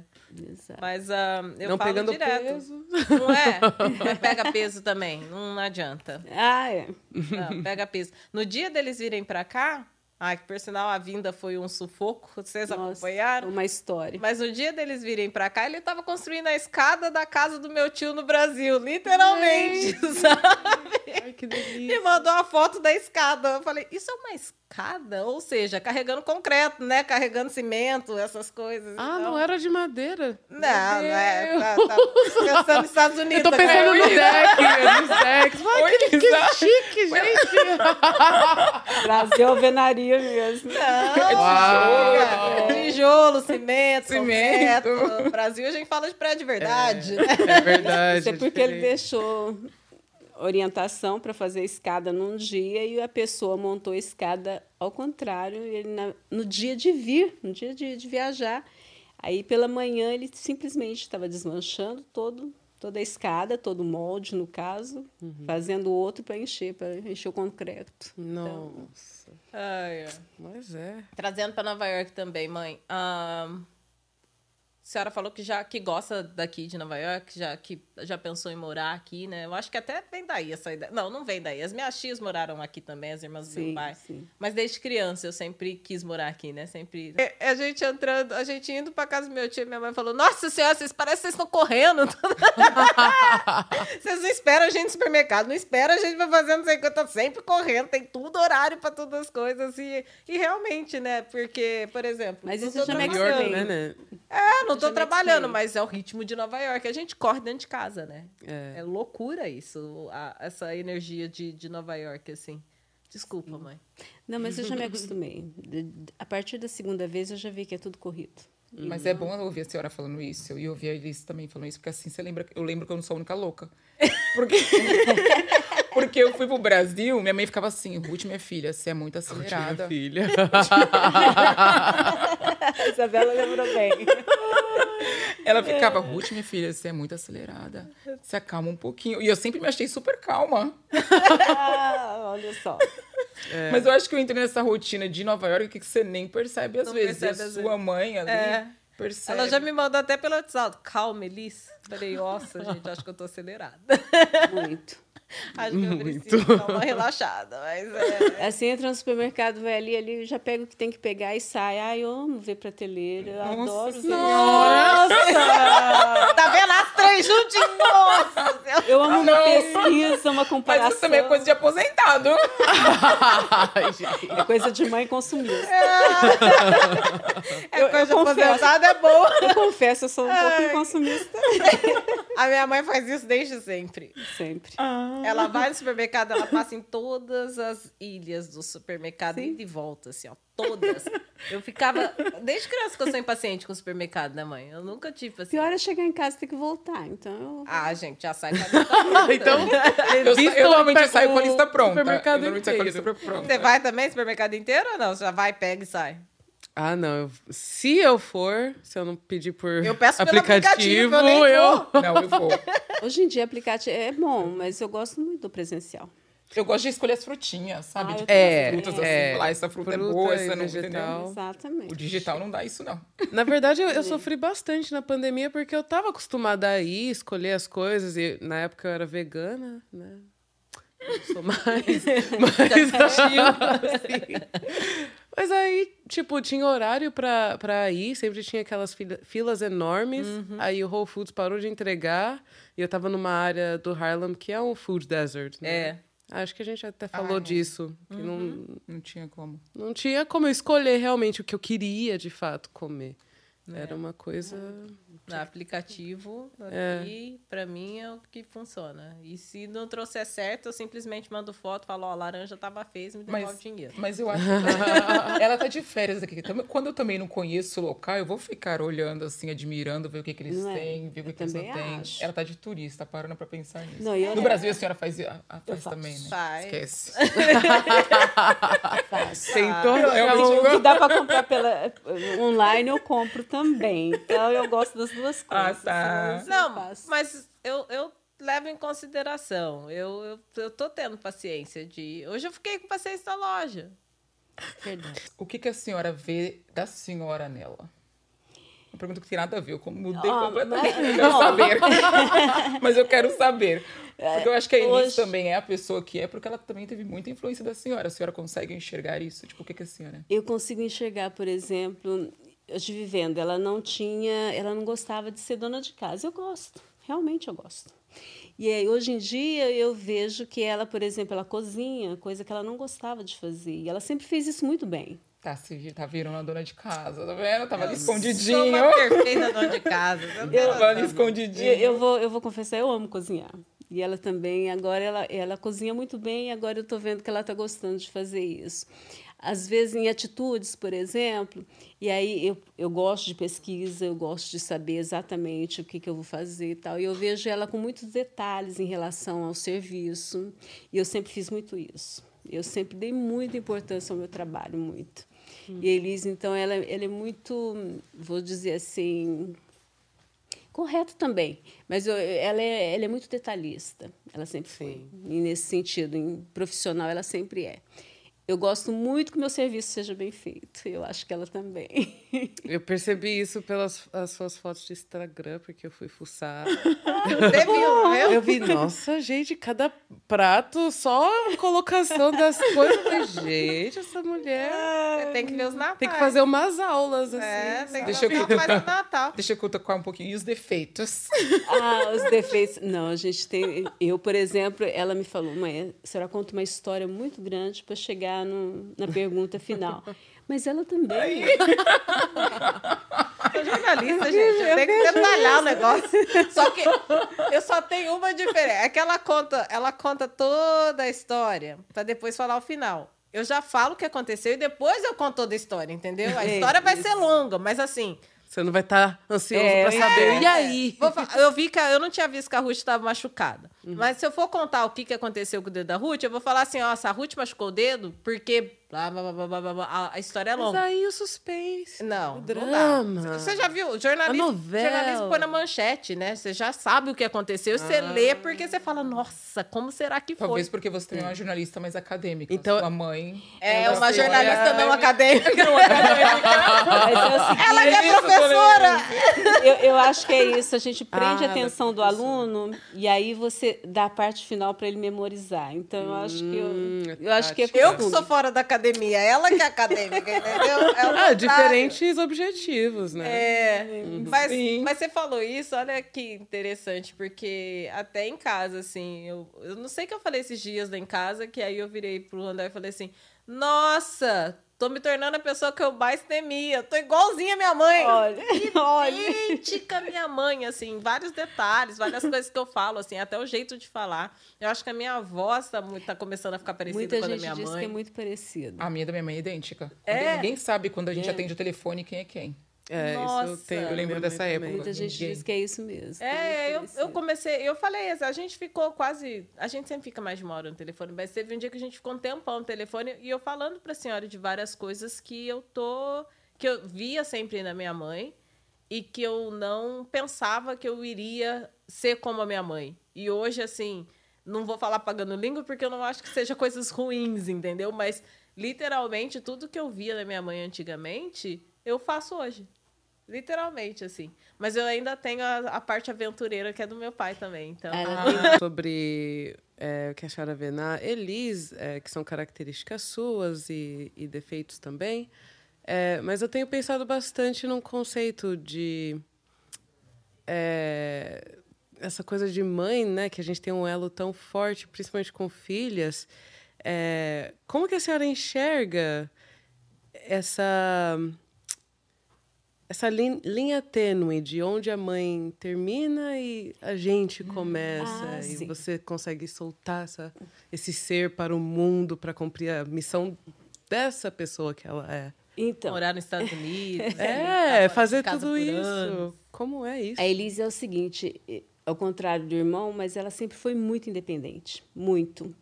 Speaker 3: Exato.
Speaker 1: Mas ah, eu
Speaker 2: Não
Speaker 1: falo
Speaker 2: pegando
Speaker 1: direto.
Speaker 2: peso.
Speaker 1: Não é? [laughs] Mas pega peso também, não adianta.
Speaker 3: Ah, é.
Speaker 1: Não, pega peso. No dia deles virem pra cá, ai, que por sinal a vinda foi um sufoco, vocês
Speaker 3: Nossa,
Speaker 1: acompanharam?
Speaker 3: Uma história.
Speaker 1: Mas no dia deles virem pra cá, ele tava construindo a escada da casa do meu tio no Brasil, literalmente, [laughs] sabe?
Speaker 2: Ai, que
Speaker 1: Me
Speaker 2: delícia.
Speaker 1: mandou uma foto da escada. Eu falei, isso é uma escada? Ou seja, carregando concreto, né? Carregando cimento, essas coisas.
Speaker 2: Ah,
Speaker 1: Então-
Speaker 2: não era de madeira.
Speaker 1: Não, não é. Tá, tá pensando nos Estados Unidos.
Speaker 2: Eu tô pensando no deck, nos decks. Ai, que, que chique, gente. [laughs]
Speaker 3: Brasil alvenaria
Speaker 1: Não,
Speaker 2: Uau. [laughs]
Speaker 1: tijolo, tijolo, cimento,
Speaker 4: Cimento.
Speaker 1: concreto. No Brasil a gente fala de prédio de verdade. né?
Speaker 2: É verdade.
Speaker 3: Isso é porque ele deixou orientação para fazer a escada num dia e a pessoa montou a escada ao contrário. Ele na- no dia de vir, no dia de, de viajar, aí pela manhã ele simplesmente estava desmanchando todo toda a escada, todo o molde no caso, fazendo outro para encher, para encher o concreto.
Speaker 2: Nossa.
Speaker 1: Ai, ai.
Speaker 2: Mas é.
Speaker 1: Trazendo para Nova York também, mãe. ahn, a senhora falou que já que gosta daqui de Nova York, já que já pensou em morar aqui, né? Eu acho que até vem daí essa ideia. Não, não vem daí. As minhas tias moraram aqui também, as irmãs do meu
Speaker 3: Sim,
Speaker 1: pai.
Speaker 3: sim.
Speaker 1: Mas desde criança eu sempre quis morar aqui, né? Sempre. A gente entrando, a gente indo para casa do meu tio, minha mãe falou: Nossa senhora, vocês parecem que vocês estão correndo. [laughs] vocês não esperam a gente no supermercado, não esperam a gente pra fazer não sei o que, eu tô sempre correndo, tem tudo horário para todas as coisas. E, e realmente, né? Porque, por exemplo.
Speaker 3: Mas isso
Speaker 2: New
Speaker 1: trabalhando.
Speaker 2: York, né, né?
Speaker 1: É, não tô
Speaker 3: Já me
Speaker 1: trabalhando, mas é o ritmo de Nova York. A gente corre dentro de casa, né?
Speaker 2: É.
Speaker 1: É loucura isso, a- essa energia de, de Nova York, assim. Desculpa, mãe.
Speaker 3: Não, mas eu já me acostumei. A partir da segunda vez eu já vi que é tudo corrido.
Speaker 4: Mas é bom ouvir a senhora falando isso. E ouvir a Elis também falando isso, porque assim você lembra. Eu lembro que eu não sou a única louca. Porque, [laughs] porque eu fui pro Brasil, minha mãe ficava assim: Ruth, minha filha, você é muito acelerada.
Speaker 2: Filha.
Speaker 3: A [laughs] [laughs] Isabela lembrou bem.
Speaker 4: Ela ficava, Ruth, minha filha, você é muito acelerada. Se acalma um pouquinho. E eu sempre me achei super calma.
Speaker 3: Ah, olha só.
Speaker 4: Mas eu acho que eu entrei nessa rotina de Nova York que você nem percebe às
Speaker 1: Não
Speaker 4: vezes.
Speaker 1: percebe
Speaker 4: a
Speaker 1: às
Speaker 4: sua mãe ali
Speaker 1: É.
Speaker 4: percebe.
Speaker 1: Ela já me mandou até pelo WhatsApp. Calma, Elis. Falei, nossa, gente, acho que eu tô acelerada.
Speaker 3: Muito. [laughs]
Speaker 1: Acho que eu preciso dar uma relaxada, mas é.
Speaker 3: Assim, entra no supermercado, vai ali, ali, já pega o que tem que pegar e sai. Ai, eu amo ver prateleira, eu
Speaker 4: Nossa
Speaker 3: adoro ver.
Speaker 1: Tá vendo as três juntinhos? Nossa!
Speaker 3: Eu amo uma pesquisa, uma
Speaker 4: Mas
Speaker 3: comparação.
Speaker 4: isso também é coisa de aposentado.
Speaker 2: Ai. [laughs]
Speaker 3: É coisa de mãe consumista.
Speaker 1: É
Speaker 3: Eu-
Speaker 1: coisa
Speaker 3: eu
Speaker 1: de
Speaker 3: confesso.
Speaker 1: aposentada é boa.
Speaker 3: Eu confesso, eu sou um pouquinho consumista.
Speaker 1: A minha mãe faz isso desde sempre.
Speaker 3: Sempre.
Speaker 1: Ela vai no supermercado, ela passa em todas as ilhas do supermercado
Speaker 3: Sim.
Speaker 1: e de volta, assim, ó. Todas. Eu ficava. Desde criança que eu sou impaciente com o supermercado, né, mãe? Eu nunca tive assim.
Speaker 3: Pior é chegar em casa e ter que voltar. Então, eu...
Speaker 1: Ah, gente, já sai com a lista pronta. [laughs]
Speaker 2: Então,
Speaker 4: Eu,
Speaker 2: vista
Speaker 4: eu normalmente saio com a lista pronta.
Speaker 2: supermercado
Speaker 4: eu normalmente saio com a lista
Speaker 2: inteiro.
Speaker 4: pronta.
Speaker 1: Você vai também no supermercado inteiro ou não? Você já vai, pega e sai?
Speaker 2: Ah, não. eu- se eu for, se eu não pedir por
Speaker 1: Eu peço pelo
Speaker 2: aplicativo,
Speaker 1: aplicativo, eu nem
Speaker 2: eu. [laughs]
Speaker 4: Não, eu vou.
Speaker 3: Hoje em dia, aplicativo é bom, mas eu gosto muito do presencial.
Speaker 4: Eu gosto de escolher as frutinhas, sabe?
Speaker 3: Ah,
Speaker 4: de
Speaker 3: eu
Speaker 2: É,
Speaker 4: as frutas
Speaker 2: é.
Speaker 4: assim, lá, essa fruta, é
Speaker 2: Fruta
Speaker 4: boa,
Speaker 2: e
Speaker 4: essa não,
Speaker 2: vegetal.
Speaker 4: entendeu?
Speaker 3: Exatamente.
Speaker 4: O digital não dá isso, não.
Speaker 2: Na verdade, eu, eu sofri bastante na pandemia porque eu tava acostumada a ir, escolher as coisas. E na época eu era vegana, né? Não sou mais. [laughs] mas, [laughs] assim, mas aí, tipo, tinha horário pra, pra ir, sempre tinha aquelas fila- filas enormes. Aí o Whole Foods parou de entregar. E eu tava numa área do Harlem que é um food desert, né?
Speaker 1: É.
Speaker 2: Acho que a gente até falou
Speaker 4: é.
Speaker 2: disso. Que não,
Speaker 4: Não tinha como.
Speaker 2: não tinha como eu escolher realmente o que eu queria de fato comer.
Speaker 1: É.
Speaker 2: Era uma coisa.
Speaker 1: No aplicativo,
Speaker 2: É.
Speaker 1: aqui, pra mim, é o que funciona. E se não trouxer certo, eu simplesmente mando foto, falo, ó, a laranja tava feia, me devolve
Speaker 4: Mas,
Speaker 1: dinheiro.
Speaker 4: mas eu [laughs] acho que ela tá de férias aqui. Também- Quando eu também não conheço o local, eu vou ficar olhando assim, admirando, ver o que, que eles
Speaker 3: Não é?
Speaker 4: têm, ver o que, que eles não têm. Ela tá de turista, parando pra pensar nisso.
Speaker 3: Não, eu-
Speaker 4: no Brasil a senhora faz, a, a faz também, né?
Speaker 1: Faz.
Speaker 4: Esquece.
Speaker 3: Faço.
Speaker 2: Tentou
Speaker 4: eu realmente
Speaker 3: O que dá para comprar pela online eu compro também. Então eu gosto das duas
Speaker 4: Ah,
Speaker 3: coisas.
Speaker 4: tá.
Speaker 3: mas eu
Speaker 1: Não, mas eu, eu levo em consideração. Eu, eu, eu tô tendo paciência de. Hoje eu fiquei com paciência na loja.
Speaker 3: Verdade.
Speaker 4: O que, que a senhora vê da senhora nela? Uma pergunta que tem nada a ver, eu mudei
Speaker 3: Ah,
Speaker 4: completamente.
Speaker 3: mas-
Speaker 4: Eu quero
Speaker 3: não.
Speaker 4: saber. [laughs] mas eu quero saber. Porque eu acho que a Elis
Speaker 3: hoje-
Speaker 4: também é a pessoa que é, porque ela também teve muita influência da senhora. A senhora consegue enxergar isso? Tipo, o que, que a senhora.
Speaker 3: Eu consigo enxergar, por exemplo, eu estive vendo, ela não tinha, ela não gostava de ser dona de casa. Eu gosto, realmente eu gosto. E aí, hoje em dia eu vejo que ela, por exemplo, ela cozinha, coisa que ela não gostava de fazer. E ela sempre fez isso muito bem.
Speaker 4: Tá, se tá virando uma dona de casa, tá vendo? Tava ali
Speaker 1: Sou
Speaker 4: escondidinho.
Speaker 1: uma perfeita dona de casa. [laughs] Tem
Speaker 4: Tava ali escondidinho.
Speaker 3: Eu, eu vou, eu vou confessar, eu amo cozinhar. E ela também, agora ela, ela cozinha muito bem e agora eu estou vendo que ela está gostando de fazer isso. Às vezes em atitudes, por exemplo, e aí eu, eu gosto de pesquisa, eu gosto de saber exatamente o que, que eu vou fazer e tal. E eu vejo ela com muitos detalhes em relação ao serviço. E eu sempre fiz muito isso. Eu sempre dei muita importância ao meu trabalho, muito. E a Elise, então, ela, ela é muito, vou dizer assim, Correto também, mas eu- ela, é, ela é muito detalhista. Ela sempre foi. E nesse sentido, em profissional, ela sempre é. Eu gosto muito que o meu serviço seja bem feito. Eu acho que ela também. [laughs]
Speaker 2: Eu percebi isso pelas as suas fotos de Instagram, porque eu fui fuçar.
Speaker 1: Você viu, viu?
Speaker 2: Eu vi, nossa, gente, cada prato, só a colocação das coisas. Eu falei, gente, essa mulher
Speaker 1: Você tem que ver os natais.
Speaker 2: tem que fazer umas aulas, assim.
Speaker 1: É, tem que
Speaker 4: Deixa eu
Speaker 1: do Natal.
Speaker 4: Deixa eu tocar um pouquinho. E os defeitos?
Speaker 3: ah, os defeitos. Não, a gente tem. Eu, por exemplo, ela me falou, mãe, a senhora conta uma história muito grande para chegar no, na pergunta final. Mas ela também.
Speaker 1: Sou jornalista, gente. Eu tenho que detalhar o negócio. Só que eu só tenho uma diferença. É que ela conta, ela conta toda a história para depois falar o final. Eu já falo o que aconteceu e depois eu conto toda a história, entendeu? A
Speaker 3: É,
Speaker 1: história vai ser longa, mas assim.
Speaker 2: Você não vai estar ansioso
Speaker 3: É,
Speaker 2: pra saber.
Speaker 3: é.
Speaker 2: E aí?
Speaker 1: Vou eu vi que a- eu não tinha visto que a Ruth estava machucada.
Speaker 2: Uhum.
Speaker 1: Mas se eu for contar o que, que aconteceu com o dedo da Ruth, eu vou falar assim: ó, a Ruth machucou o dedo porque. Blá, blá, blá, blá, blá, blá. A, a história é
Speaker 2: Mas
Speaker 1: longa.
Speaker 2: aí o suspense.
Speaker 1: Não,
Speaker 2: o
Speaker 1: não
Speaker 2: drama.
Speaker 1: dá. Você já viu? O jornalista,
Speaker 2: A novela.
Speaker 1: jornalista põe na manchete, né? Você já sabe o que aconteceu. Você
Speaker 2: Ah.
Speaker 1: lê porque você fala, nossa, como será que foi?
Speaker 4: Talvez porque você também é uma jornalista mais acadêmica.
Speaker 2: Então-
Speaker 4: Sua mãe.
Speaker 1: É
Speaker 4: ela
Speaker 1: uma jornalista [laughs] não acadêmica.
Speaker 3: Mas é o seguinte,
Speaker 1: Ela que é professora.
Speaker 3: eu, eu acho que é isso. A gente prende
Speaker 2: Ah,
Speaker 3: a atenção do
Speaker 2: professora.
Speaker 3: aluno e aí você dá a parte final para ele memorizar. Então, eu acho que
Speaker 2: Hum,
Speaker 3: eu,
Speaker 2: é
Speaker 3: eu acho que é.
Speaker 1: Eu que sou fora da academia, ela que é acadêmica, entendeu? É o
Speaker 2: Ah, diferentes objetivos, né?
Speaker 1: É, mas,
Speaker 4: Sim.
Speaker 1: mas você falou isso, olha que interessante, porque até em casa, assim, eu, eu não sei o que eu falei esses dias lá em casa, que aí eu virei pro André e falei assim, nossa, tô me tornando a pessoa que eu mais temia, tô igualzinha a minha mãe.
Speaker 3: Olha, [laughs] olha.
Speaker 1: idêntica à minha mãe, assim, vários detalhes, várias coisas que eu falo, assim, até o jeito de falar. Eu acho que a minha voz tá, muito, tá começando a ficar parecida
Speaker 3: Muita
Speaker 1: com a da
Speaker 3: gente
Speaker 1: minha
Speaker 3: diz
Speaker 1: mãe.
Speaker 3: que é muito parecido.
Speaker 4: A minha da minha mãe é idêntica.
Speaker 1: É?
Speaker 4: Ninguém sabe quando a gente
Speaker 3: É.
Speaker 4: atende o telefone quem é quem.
Speaker 2: É, isso eu
Speaker 1: Nossa.
Speaker 2: tenho.
Speaker 1: Eu
Speaker 4: lembro dessa época.
Speaker 3: Muita gente
Speaker 4: Ninguém.
Speaker 3: diz que é isso mesmo.
Speaker 1: É, eu, eu comecei, eu falei, a gente ficou quase. A gente sempre fica mais de uma hora no telefone, mas teve um dia que a gente ficou um tempão no telefone e eu falando pra senhora de várias coisas que eu tô. que eu via sempre na minha mãe e que eu não pensava que eu iria ser como a minha mãe. E hoje, assim, Não vou falar pagando língua porque eu não acho que seja coisas ruins, entendeu? Mas literalmente tudo que eu via da minha mãe antigamente, eu faço hoje. Literalmente, assim. Mas eu ainda tenho a, a parte aventureira que é do meu pai também. Então,
Speaker 2: ah. sobre é, o que a senhora vê na Elis, é, que são características suas e, e defeitos também. É, mas eu tenho pensado bastante num conceito de. É, essa coisa de mãe, né? Que a gente tem um elo tão forte, principalmente com filhas. É, como que a senhora enxerga essa essa linha tênue de onde a mãe termina e a gente hum. começa ah, e sim. você consegue soltar essa, esse ser para o mundo para cumprir a missão dessa pessoa que ela é.
Speaker 1: Então, morar nos Estados Unidos, [laughs]
Speaker 2: é, fazer tudo isso. Anos. Como é isso?
Speaker 3: A Elise é o seguinte, ao contrário do irmão, mas ela sempre foi muito independente, muito.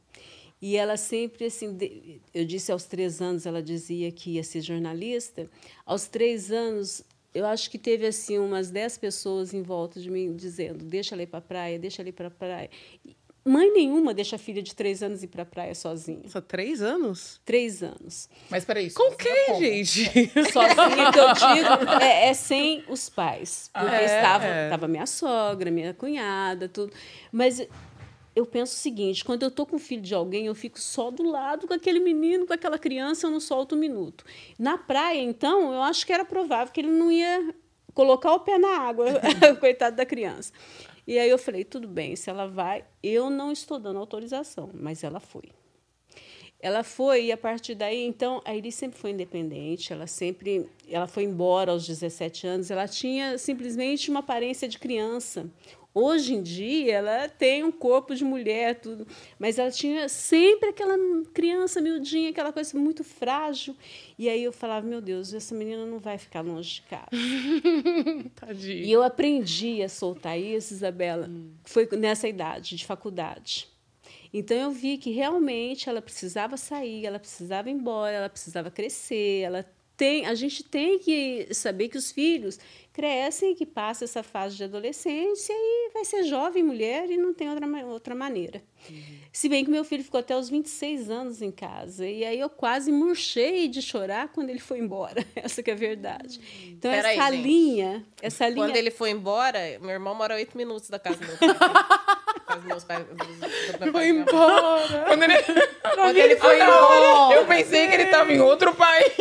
Speaker 3: E ela sempre, assim, eu disse aos três anos, ela dizia que ia ser jornalista. Aos três anos, eu acho que teve assim umas dez pessoas em volta de mim dizendo: deixa ela ir para a praia, deixa ela ir para a praia. Mãe nenhuma deixa a filha de três anos ir para a praia sozinha.
Speaker 2: Só três anos?
Speaker 3: Três anos.
Speaker 4: Mas peraí.
Speaker 2: Com quem, gente? [laughs]
Speaker 3: Sozinha, que eu digo, é, é sem os pais. Porque ah, é, estava, é. estava minha sogra, minha cunhada, tudo. Mas eu penso o seguinte: quando eu estou com o filho de alguém, eu fico só do lado com aquele menino, com aquela criança, eu não solto um minuto. Na praia, então, eu acho que era provável que ele não ia colocar o pé na água, [laughs] coitado da criança. E aí eu falei: tudo bem, se ela vai, eu não estou dando autorização, mas ela foi. Ela foi e a partir daí, então, a Iris sempre foi independente, ela sempre, ela foi embora aos 17 anos, ela tinha simplesmente uma aparência de criança. Hoje em dia, ela tem um corpo de mulher, tudo, mas ela tinha sempre aquela criança miudinha, aquela coisa muito frágil. E aí eu falava, meu Deus, essa menina não vai ficar longe de casa. [laughs] Tadinha. E eu aprendi a soltar isso, Isabela, hum. foi nessa idade, de faculdade. Então eu vi que realmente ela precisava sair, ela precisava ir embora, ela precisava crescer, ela tem, a gente tem que saber que os filhos crescem, que passa essa fase de adolescência e vai ser jovem mulher e não tem outra, outra maneira. Uhum. Se bem que meu filho ficou até os 26 anos em casa. E aí eu quase murchei de chorar quando ele foi embora. [laughs] Essa que é a verdade. Então, Pera essa aí, linha, essa linha.
Speaker 1: Quando ele foi embora, meu irmão mora oito minutos da casa do meu pai. [laughs] meus pais.
Speaker 2: Foi embora.
Speaker 4: Quando ele, quando ele foi embora. Eu pensei que ele estava em outro país.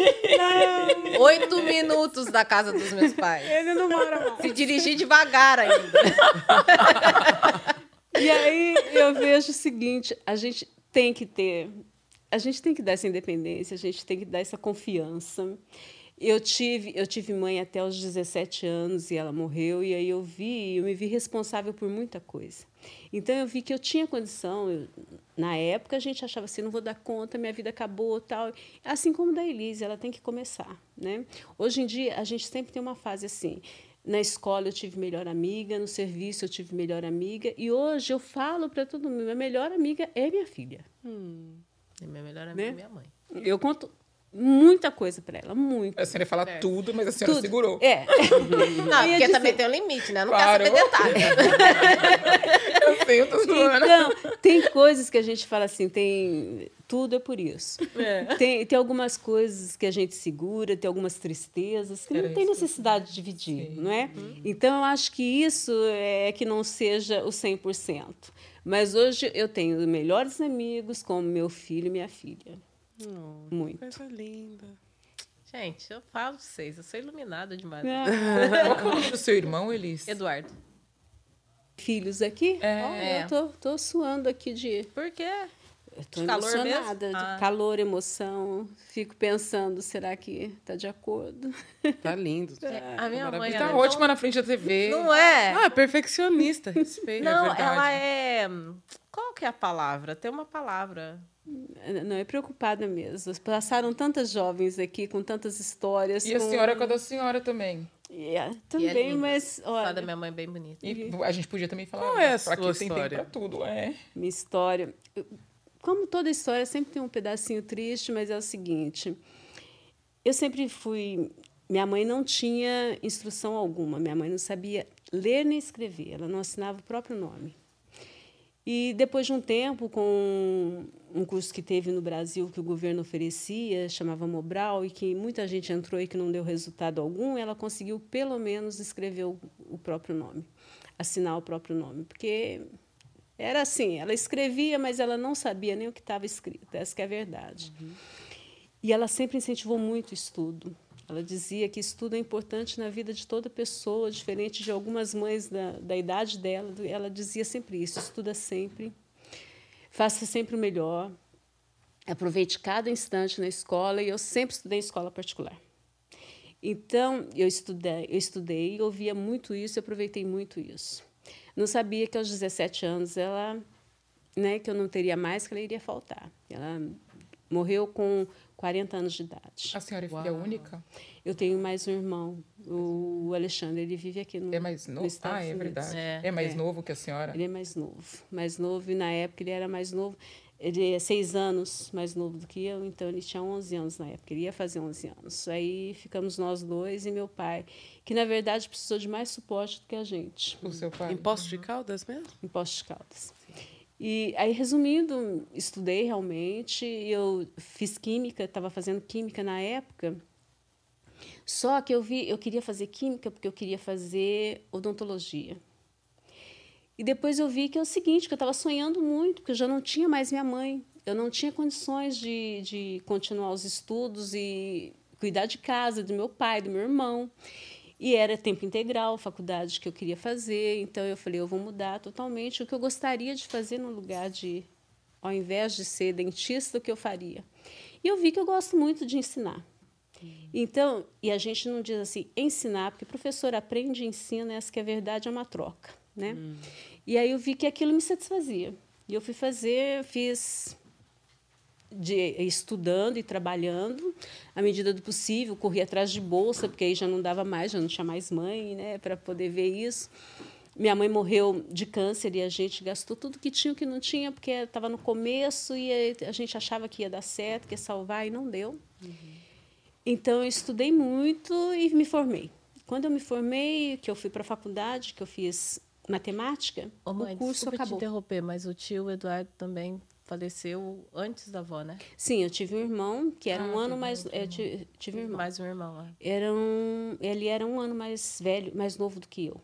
Speaker 1: Oito minutos da casa dos meus pais.
Speaker 3: Ele não mora mais.
Speaker 1: Se dirigir devagar ainda.
Speaker 3: E aí eu vejo o seguinte: a gente tem que ter. A gente tem que dar essa independência, a gente tem que dar essa confiança. Eu tive, eu tive mãe até os 17 anos e ela morreu, e aí eu vi, eu me vi responsável por muita coisa. Então eu vi que eu tinha condição. Eu, na época a gente achava assim, não vou dar conta, minha vida acabou, tal. Assim como da Elise, ela tem que começar, né? Hoje em dia a gente sempre tem uma fase assim. Na escola eu tive melhor amiga, no serviço eu tive melhor amiga, e hoje eu falo para todo mundo, minha melhor amiga é minha filha.
Speaker 1: Hum. Minha melhor amiga é né? é minha mãe.
Speaker 3: Eu conto muita coisa para ela, muito.
Speaker 4: A senhora ia falar é. tudo, mas a senhora tudo. segurou.
Speaker 3: É. [laughs]
Speaker 1: Não, porque dizer... também tem um limite, né? Não claro. quer saber detalhes. [laughs]
Speaker 4: eu sei, eu tô zoando.
Speaker 3: Então, tem coisas que a gente fala assim, tem... Tudo é por isso. É. Tem, tem algumas coisas que a gente segura, tem algumas tristezas que Era não tem necessidade de dividir, Sim. não é? Uhum. Então, eu acho que isso é que não seja o 100%. Mas hoje eu tenho melhores amigos como meu filho e minha filha.
Speaker 2: Oh, Muito. Coisa linda.
Speaker 1: Gente, eu falo pra vocês, eu sou iluminada demais. [laughs]
Speaker 4: Qual é o nome do seu irmão, Elis?
Speaker 1: Eduardo.
Speaker 3: Filhos aqui?
Speaker 1: É. Oh,
Speaker 3: eu tô, tô suando aqui de.
Speaker 1: Por quê?
Speaker 3: Eu tô de calor mesmo? de ah. calor, emoção. Fico pensando, será que tá de acordo?
Speaker 2: Tá lindo.
Speaker 1: É. A minha mãe
Speaker 4: tá ótima na frente da TV.
Speaker 1: Não é?
Speaker 2: Ah, perfeccionista. Respeito.
Speaker 1: Não,
Speaker 2: é
Speaker 1: ela é. Qual que é a palavra? Tem uma palavra.
Speaker 3: Não, é preocupada mesmo. Passaram tantas jovens aqui com tantas histórias.
Speaker 4: E
Speaker 3: com...
Speaker 4: a senhora com a da senhora também.
Speaker 3: Yeah, também, é mas.
Speaker 1: Olha, a da minha mãe é bem bonita.
Speaker 4: E a gente podia também falar.
Speaker 2: Qual é a sua história?
Speaker 4: Tem tudo, é.
Speaker 3: Minha história. Como toda história, sempre tem um pedacinho triste, mas é o seguinte. Eu sempre fui. Minha mãe não tinha instrução alguma. Minha mãe não sabia ler nem escrever. Ela não assinava o próprio nome. E depois de um tempo, com um curso que teve no Brasil que o governo oferecia, chamava Mobral, e que muita gente entrou e que não deu resultado algum, ela conseguiu pelo menos escrever o, o próprio nome, assinar o próprio nome, porque era assim, ela escrevia, mas ela não sabia nem o que estava escrito, essa é a verdade. Uhum. E ela sempre incentivou muito o estudo. Ela dizia que estudo é importante na vida de toda pessoa, diferente de algumas mães da, da idade dela. Ela dizia sempre isso: estuda sempre, faça sempre o melhor, aproveite cada instante na escola. E eu sempre estudei em escola particular. Então, eu estudei, eu estudei, ouvia muito isso, aproveitei muito isso. Não sabia que aos 17 anos ela, né, que eu não teria mais, que ela iria faltar. Ela morreu com 40 anos de idade.
Speaker 4: A senhora é filha Uau. única?
Speaker 3: Eu tenho mais um irmão, o Alexandre, ele vive aqui no
Speaker 4: É mais novo? ah, é verdade. É, é mais é. novo que a senhora?
Speaker 3: Ele é mais novo. Mais novo, e na época ele era mais novo. Ele é seis anos mais novo do que eu, então ele tinha 11 anos na época, ele ia fazer 11 anos. Aí ficamos nós dois e meu pai, que na verdade precisou de mais suporte do que a gente.
Speaker 2: O seu pai? Em Poços de Caldas mesmo?
Speaker 3: Em Poços de Caldas. E aí, resumindo, estudei realmente, eu fiz química, estava fazendo química na época. Só que eu vi, eu queria fazer química porque eu queria fazer odontologia. E depois eu vi que é o seguinte, que eu estava sonhando muito, porque eu já não tinha mais minha mãe, eu não tinha condições de, de continuar os estudos e cuidar de casa, do meu pai, do meu irmão. E era tempo integral, faculdade que eu queria fazer. Então eu falei, eu vou mudar totalmente o que eu gostaria de fazer no lugar de, ao invés de ser dentista, o que eu faria. E eu vi que eu gosto muito de ensinar. Então, e a gente não diz assim, ensinar, porque professor aprende e ensina, essa que é a verdade, é uma troca, né? Hum. E aí eu vi que aquilo me satisfazia. E eu fui fazer, fiz de, estudando e trabalhando à medida do possível, corri atrás de bolsa, porque aí já não dava mais, já não tinha mais mãe, né, para poder ver isso. Minha mãe morreu de câncer e a gente gastou tudo que tinha e que não tinha, porque estava no começo e a gente achava que ia dar certo, que ia salvar, e não deu. Uhum. Então, eu estudei muito e me formei. Quando eu me formei, que eu fui para a faculdade, que eu fiz matemática, Ô, mãe, o curso acabou.
Speaker 1: te interromper, mas o tio Eduardo também faleceu antes da avó, né?
Speaker 3: Sim, eu tive um irmão que era ah, um ano mais. É, tive, tive um irmão.
Speaker 1: Mais um irmão,
Speaker 3: é. Era um, ele era um ano mais velho, mais novo do que eu.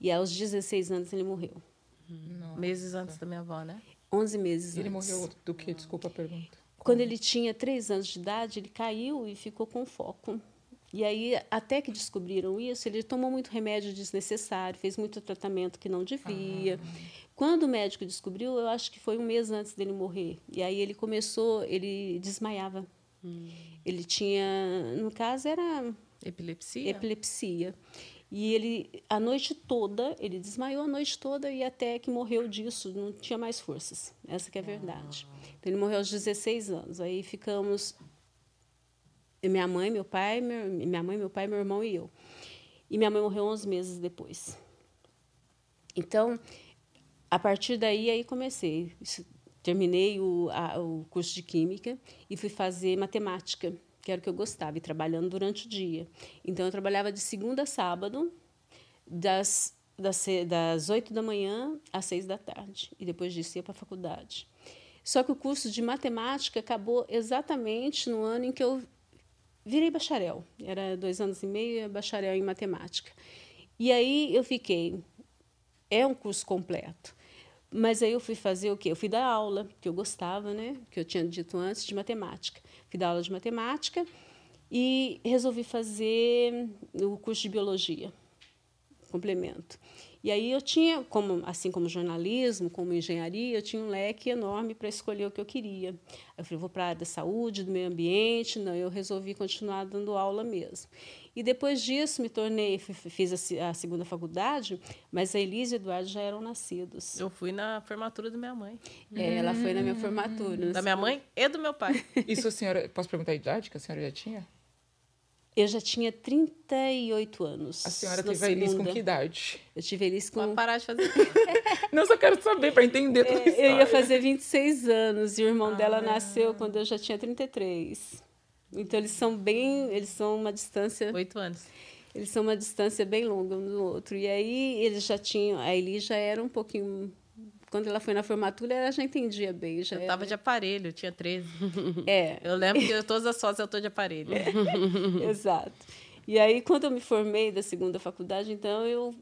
Speaker 3: E aos 16 anos ele morreu.
Speaker 1: Nossa. Meses antes da minha avó, né?
Speaker 3: 11 meses
Speaker 4: ele
Speaker 3: antes.
Speaker 4: Ele morreu do que? Desculpa a pergunta.
Speaker 3: Quando ele tinha 3 anos de idade, ele caiu e ficou com foco. E aí, até que descobriram isso, ele tomou muito remédio desnecessário, fez muito tratamento que não devia. Ah. Quando o médico descobriu, eu acho que foi um mês antes dele morrer. E aí ele começou, ele desmaiava. Hum. Ele tinha, no caso era
Speaker 1: epilepsia.
Speaker 3: Epilepsia. E ele a noite toda, ele desmaiou a noite toda e até que morreu disso, não tinha mais forças. Essa que é a verdade. Ah. Então, ele morreu aos 16 anos. Aí ficamos minha mãe, meu pai, meu, minha mãe, meu pai, meu irmão e eu. E minha mãe morreu 11 meses depois. Então, a partir daí, aí comecei. Terminei o, a, o curso de Química e fui fazer matemática, que era o que eu gostava, e trabalhando durante o dia. Então, eu trabalhava de segunda a sábado, das, das, das 8 da manhã às 6 da tarde. E depois disso ia para a faculdade. Só que o curso de matemática acabou exatamente no ano em que eu virei bacharel. Era dois anos e meio, bacharel em matemática. E aí eu fiquei. É um curso completo. Mas aí eu fui fazer o quê? Eu fui dar aula, que eu gostava, né? Que eu tinha dito antes, de matemática. Fui dar aula de matemática e resolvi fazer o curso de biologia, complemento. E aí eu tinha, como, assim como jornalismo, como engenharia, eu tinha um leque enorme para escolher o que eu queria. Eu falei, vou para a área da saúde, do meio ambiente, não, eu resolvi continuar dando aula mesmo. E depois disso me tornei, fiz a, a segunda faculdade, mas a Elise e o Eduardo já eram nascidos.
Speaker 1: Eu fui na formatura da minha mãe.
Speaker 3: É, ela foi na minha formatura.
Speaker 1: Da minha mãe e do meu pai. [laughs]
Speaker 4: Isso a senhora, posso perguntar a idade que a senhora já tinha?
Speaker 3: Eu já tinha 38 anos.
Speaker 4: A senhora teve segunda. Elis com que idade?
Speaker 3: Eu tive Elis com.
Speaker 1: Pode parar de fazer. [laughs]
Speaker 4: Não, só quero saber para entender tudo
Speaker 3: é, Eu ia fazer 26 anos e o irmão ah. dela nasceu quando eu já tinha 33. Então eles são bem. Eles são uma distância.
Speaker 1: Oito anos.
Speaker 3: Eles são uma distância bem longa um do outro. E aí eles já tinham. A Elis já era um pouquinho quando ela foi na formatura, ela já entendia bem. Já
Speaker 1: eu tava de aparelho, eu tinha 13.
Speaker 3: É. [laughs]
Speaker 1: Eu lembro que todas as fotos eu tô de aparelho. É. [laughs]
Speaker 3: Exato. E aí, quando eu me formei da segunda faculdade, então eu,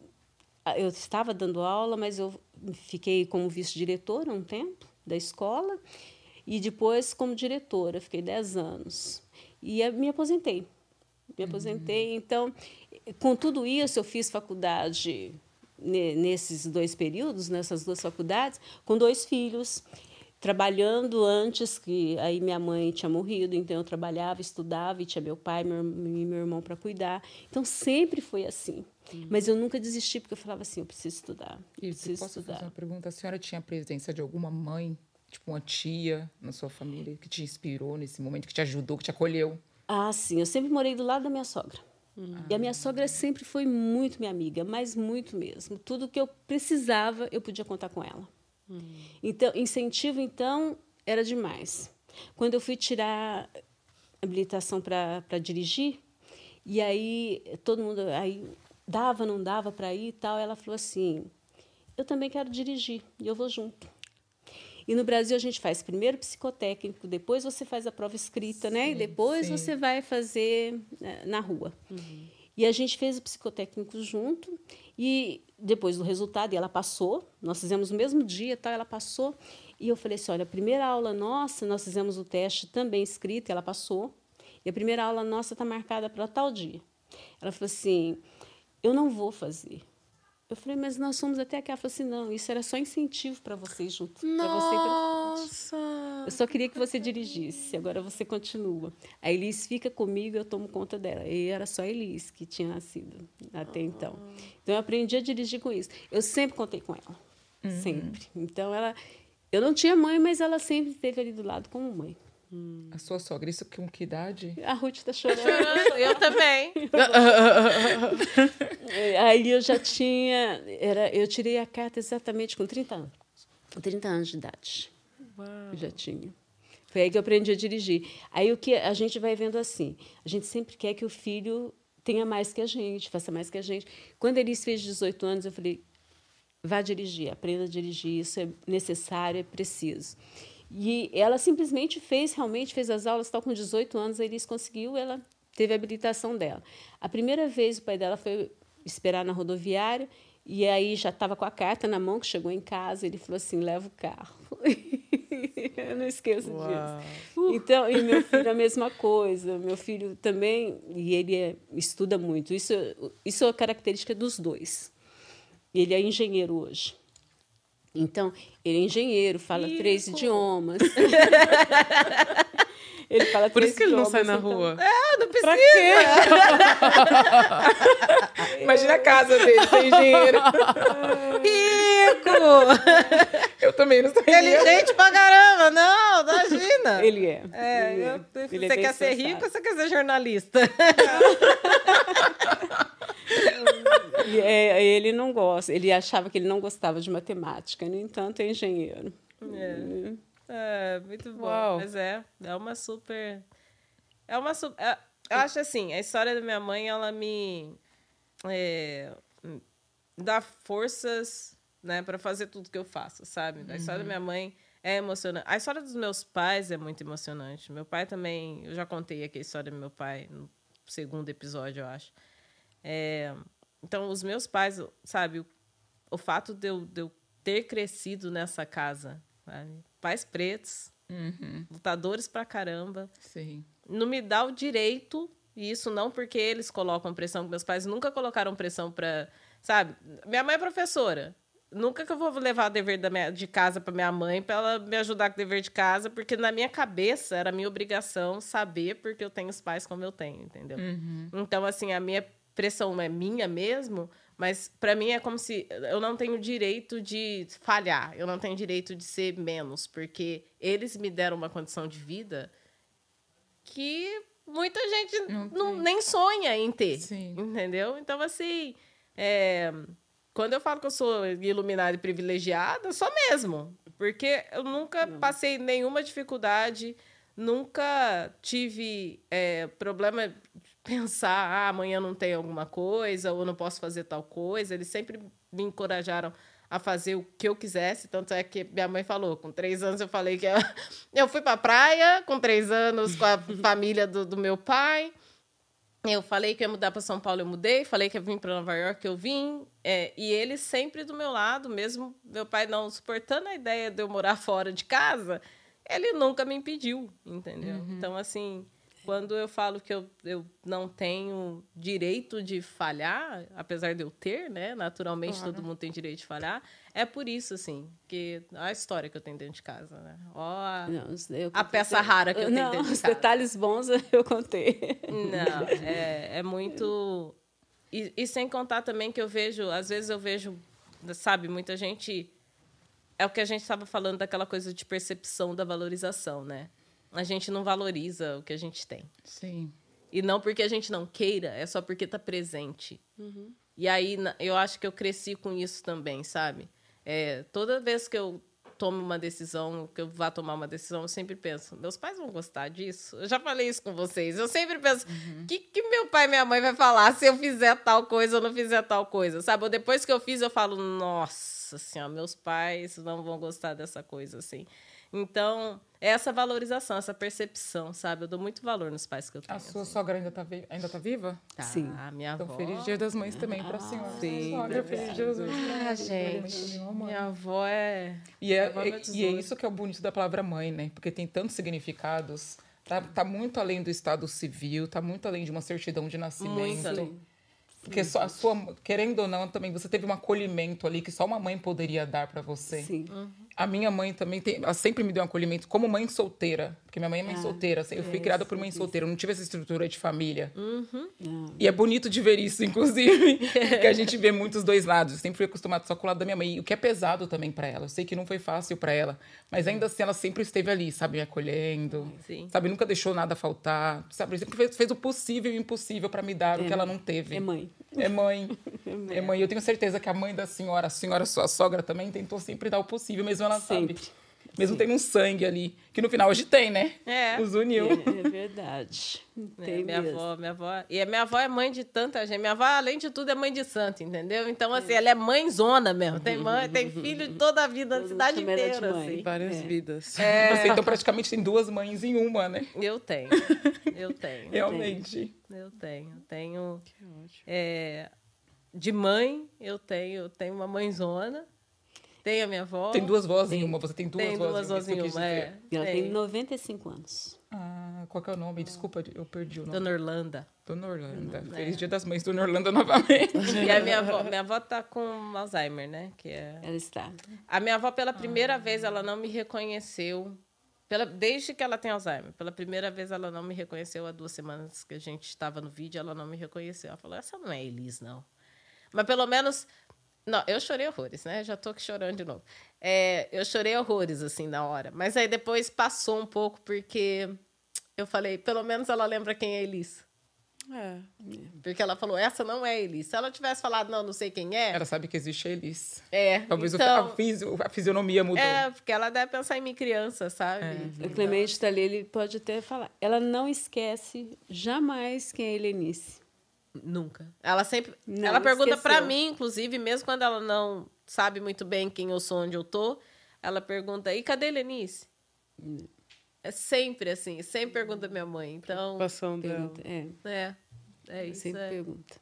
Speaker 3: eu estava dando aula, mas eu fiquei como vice-diretora um tempo da escola e depois como diretora, fiquei 10 anos. E me aposentei. Me aposentei. Uhum. Então, com tudo isso, eu fiz faculdade nesses dois períodos, nessas duas faculdades, com dois filhos, trabalhando antes que aí minha mãe tinha morrido, então eu trabalhava, estudava e tinha meu pai meu, e meu irmão para cuidar. Então sempre foi assim. Uhum. Mas eu nunca desisti porque eu falava assim, eu preciso estudar. Eu
Speaker 4: e
Speaker 3: preciso
Speaker 4: posso estudar. fazer uma pergunta? A senhora tinha a presença de alguma mãe, tipo uma tia na sua família que te inspirou nesse momento, que te ajudou, que te acolheu?
Speaker 3: Ah, sim. Eu sempre morei do lado da minha sogra. E a minha sogra sempre foi muito minha amiga, mas muito mesmo. Tudo que eu precisava, eu podia contar com ela. Hum. Então, incentivo, então, era demais. Quando eu fui tirar habilitação para dirigir, e aí todo mundo aí dava, não dava para ir e tal, ela falou assim: "Eu também quero dirigir e eu vou junto". E no Brasil a gente faz primeiro psicotécnico, depois você faz a prova escrita, sim, né? E depois sim. você vai fazer né, na rua. Uhum. E a gente fez o psicotécnico junto e depois do resultado, e ela passou, nós fizemos no mesmo dia, tal, ela passou. E eu falei assim, olha, a primeira aula nossa, nós fizemos o teste também escrito, e ela passou. E a primeira aula nossa está marcada para tal dia. Ela falou assim, eu não vou fazer. Eu falei, mas nós fomos até aqui. Ela falou assim: não, isso era só incentivo para vocês juntos.
Speaker 1: Nossa!
Speaker 3: Você eu só queria que você dirigisse, agora você continua. A Elis fica comigo eu tomo conta dela. E era só a Elis que tinha nascido até ah. então. Então eu aprendi a dirigir com isso. Eu sempre contei com ela. Uhum. Sempre. Então ela. Eu não tinha mãe, mas ela sempre esteve ali do lado como mãe.
Speaker 4: Hum. A sua sogra, isso com que idade?
Speaker 3: A Ruth está chorando. [laughs]
Speaker 1: eu também. [laughs]
Speaker 3: Aí eu já tinha. Era, eu tirei a carta exatamente com 30 anos. Com 30 anos de idade. Uau. Eu já tinha. Foi aí que eu aprendi a dirigir. Aí o que a gente vai vendo assim: a gente sempre quer que o filho tenha mais que a gente, faça mais que a gente. Quando ele fez 18 anos, eu falei: vá dirigir, aprenda a dirigir, isso é necessário, é preciso. E ela simplesmente fez, realmente fez as aulas, tal com 18 anos, a Elis conseguiu, ela teve a habilitação dela. A primeira vez o pai dela foi esperar na rodoviária e aí já estava com a carta na mão, que chegou em casa, ele falou assim, leva o carro. [laughs] Eu não esqueço Uau. disso. Então, e meu filho a mesma coisa. Meu filho também, e ele é, estuda muito. Isso, isso é a característica dos dois. Ele é engenheiro hoje. Então, ele é engenheiro, fala três idiomas. [laughs] ele fala
Speaker 2: Por isso que ele não sai na então... rua.
Speaker 1: É, não precisa. [laughs]
Speaker 4: Imagina a casa dele, ser engenheiro. [laughs]
Speaker 1: Rico!
Speaker 4: Eu também não sou
Speaker 1: Inteligente pra caramba, não, imagina.
Speaker 3: Ele é.
Speaker 1: é
Speaker 3: ele
Speaker 1: é. Eu, ele você é quer ser rico ou você quer ser jornalista?
Speaker 3: E, é, ele não gosta, ele achava que ele não gostava de matemática, no entanto, é engenheiro.
Speaker 1: É, é muito bom. Uau. Mas é, é uma super. É uma super. É, eu acho assim, a história da minha mãe, ela me é, dá forças né, para fazer tudo que eu faço, sabe? A história da uhum. minha mãe é emocionante. A história dos meus pais é muito emocionante. Meu pai também, eu já contei aqui a história do meu pai no segundo episódio, eu acho. É, então, os meus pais, sabe, o, o fato de eu, de eu, ter crescido nessa casa, sabe? pais pretos, uhum. lutadores pra caramba,
Speaker 4: Sim.
Speaker 1: não me dá o direito, e isso não porque eles colocam pressão, meus pais nunca colocaram pressão para, sabe? Minha mãe é professora. Nunca que eu vou levar o dever minha, de casa para minha mãe para ela me ajudar com o dever de casa, porque na minha cabeça era minha obrigação saber porque eu tenho os pais como eu tenho, entendeu? Uhum. Então, assim, a minha pressão é minha mesmo, mas para mim é como se eu não tenho direito de falhar, eu não tenho direito de ser menos, porque eles me deram uma condição de vida que muita gente não, não nem sonha em ter, Sim. entendeu? Então assim, é, quando eu falo que eu sou iluminada e privilegiada, só mesmo, porque eu nunca não. passei nenhuma dificuldade, nunca tive é, problema pensar, ah, amanhã não tem alguma coisa, ou não posso fazer tal coisa. Eles sempre me encorajaram a fazer o que eu quisesse. Tanto é que minha mãe falou, com três anos eu falei que eu, [laughs] eu fui para a praia, com três anos, com a [laughs] família do, do meu pai. Eu falei que ia mudar para São Paulo, eu mudei. Falei que ia vir para Nova York, eu vim. É, e ele sempre do meu lado, mesmo meu pai não suportando a ideia de eu morar [laughs] fora de casa, ele nunca me impediu, entendeu? Uhum. Então, assim, quando eu falo que eu, eu não tenho direito de falhar, apesar de eu ter, né? Naturalmente, claro. todo mundo tem direito de falhar. É por isso, assim, que a história que eu tenho dentro de casa, né? Ó, a, não, a peça rara que eu tenho dentro de
Speaker 3: casa. Os detalhes bons [laughs] eu contei.
Speaker 1: Não, é, é muito... E, e sem contar também que eu vejo... Às vezes eu vejo, sabe, muita gente... É o que a gente estava falando daquela coisa de percepção da valorização, né? A gente não valoriza o que a gente tem.
Speaker 4: Sim.
Speaker 1: E não porque a gente não queira, é só porque está presente. Uhum. E aí eu acho que eu cresci com isso também, sabe? É, toda vez que eu tomo uma decisão, que eu vá tomar uma decisão, eu sempre penso, meus pais vão gostar disso? Eu já falei isso com vocês. Eu sempre penso, o uhum. que, que meu pai e minha mãe vai falar se eu fizer tal coisa ou não fizer tal coisa, sabe? Ou depois que eu fiz, eu falo, nossa senhora, meus pais não vão gostar dessa coisa, assim. Então, é essa valorização, essa percepção, sabe? Eu dou muito valor nos pais que eu tenho.
Speaker 4: A sua assim. sogra ainda está vi ainda tá viva?
Speaker 1: Tá, Sim. A minha
Speaker 4: então,
Speaker 1: avó.
Speaker 4: feliz Dia das Mães também para a senhora.
Speaker 1: Sim. Sogra, feliz Dia das Mães. Ah, gente. Minha avó é.
Speaker 4: E é, é e é isso que é o bonito da palavra mãe, né? Porque tem tantos significados. Tá, tá muito além do estado civil, tá muito além de uma certidão de nascimento. Muito além. Porque só a sua, querendo ou não, também você teve um acolhimento ali que só uma mãe poderia dar para você.
Speaker 3: Sim. Uhum.
Speaker 4: A minha mãe também tem, sempre me deu um acolhimento como mãe solteira, porque minha mãe é mãe ah, solteira. Eu fui é, criada por mãe solteira, eu não tive essa estrutura de família.
Speaker 1: Uhum.
Speaker 4: E é bonito de ver isso, inclusive, [laughs] que a gente vê muitos dois lados. Eu sempre fui acostumada só com o lado da minha mãe, o que é pesado também para ela. Eu sei que não foi fácil para ela, mas ainda assim ela sempre esteve ali, sabe, me acolhendo,
Speaker 1: Sim.
Speaker 4: sabe, nunca deixou nada faltar, sabe, sempre fez, fez o possível e o impossível para me dar é, o que ela não teve.
Speaker 3: É mãe.
Speaker 4: É mãe. É mãe. Eu tenho certeza que a mãe da senhora, a senhora sua sogra também tentou sempre dar o possível, mesmo ela sempre. sabe mesmo Sim. tendo um sangue ali. Que no final hoje tem, né?
Speaker 1: É.
Speaker 4: Os uniu.
Speaker 3: É, é verdade.
Speaker 1: É, tem minha mesmo. avó, minha avó. E a minha avó é mãe de tanta gente. Minha avó, além de tudo, é mãe de santo, entendeu? Então, assim, é. ela é mãezona mesmo. Tem mãe, tem [laughs] filho de toda a vida, da cidade inteira. Assim.
Speaker 2: Várias é. vidas.
Speaker 4: É. Você, então, praticamente tem duas mães em uma, né?
Speaker 1: Eu tenho. Eu [laughs] tenho.
Speaker 4: Realmente.
Speaker 1: Eu tenho. Eu tenho. Que ótimo. É, de mãe, eu tenho, eu tenho uma mãezona. Tem a minha avó.
Speaker 4: Tem duas vozes em uma, você tem duas
Speaker 1: tem
Speaker 4: vozes.
Speaker 1: duas vozes em uma, é.
Speaker 3: Ela tem. tem 95 anos.
Speaker 4: Ah, qual que é o nome? Desculpa, eu perdi o nome.
Speaker 1: Dona Orlando.
Speaker 4: Dona Orlando. É. Feliz Dia das Mães, Dona Orlando, [laughs] novamente.
Speaker 1: E a minha avó, minha avó tá com Alzheimer, né? Que é...
Speaker 3: Ela está.
Speaker 1: A minha avó, pela primeira ah. vez, ela não me reconheceu. Pela, desde que ela tem Alzheimer. Pela primeira vez, ela não me reconheceu. Há duas semanas que a gente estava no vídeo, ela não me reconheceu. Ela falou, essa não é Elis, não. Mas pelo menos não, eu chorei horrores, né? Já tô aqui chorando de novo. É, eu chorei horrores, assim, na hora. Mas aí depois passou um pouco, porque eu falei, pelo menos ela lembra quem é Elis.
Speaker 3: É.
Speaker 1: Porque ela falou, essa não é Elis. Se ela tivesse falado, não, não sei quem é.
Speaker 4: Ela sabe que existe a Elis.
Speaker 1: É.
Speaker 4: Talvez então, a, fisi, a fisionomia mudou.
Speaker 1: É, porque ela deve pensar em mim criança, sabe? É.
Speaker 3: Então, o Clemente está ali, ele pode até falar. Ela não esquece jamais quem é Helenice.
Speaker 1: Nunca. Ela sempre. Não, ela pergunta para mim, inclusive, mesmo quando ela não sabe muito bem quem eu sou, onde eu tô. Ela pergunta: e cadê Lenice? Hum. É sempre assim, sempre pergunta minha mãe. Então.
Speaker 2: Passando
Speaker 3: pergunta, é.
Speaker 1: é. É isso.
Speaker 3: Sempre
Speaker 1: é.
Speaker 3: pergunta.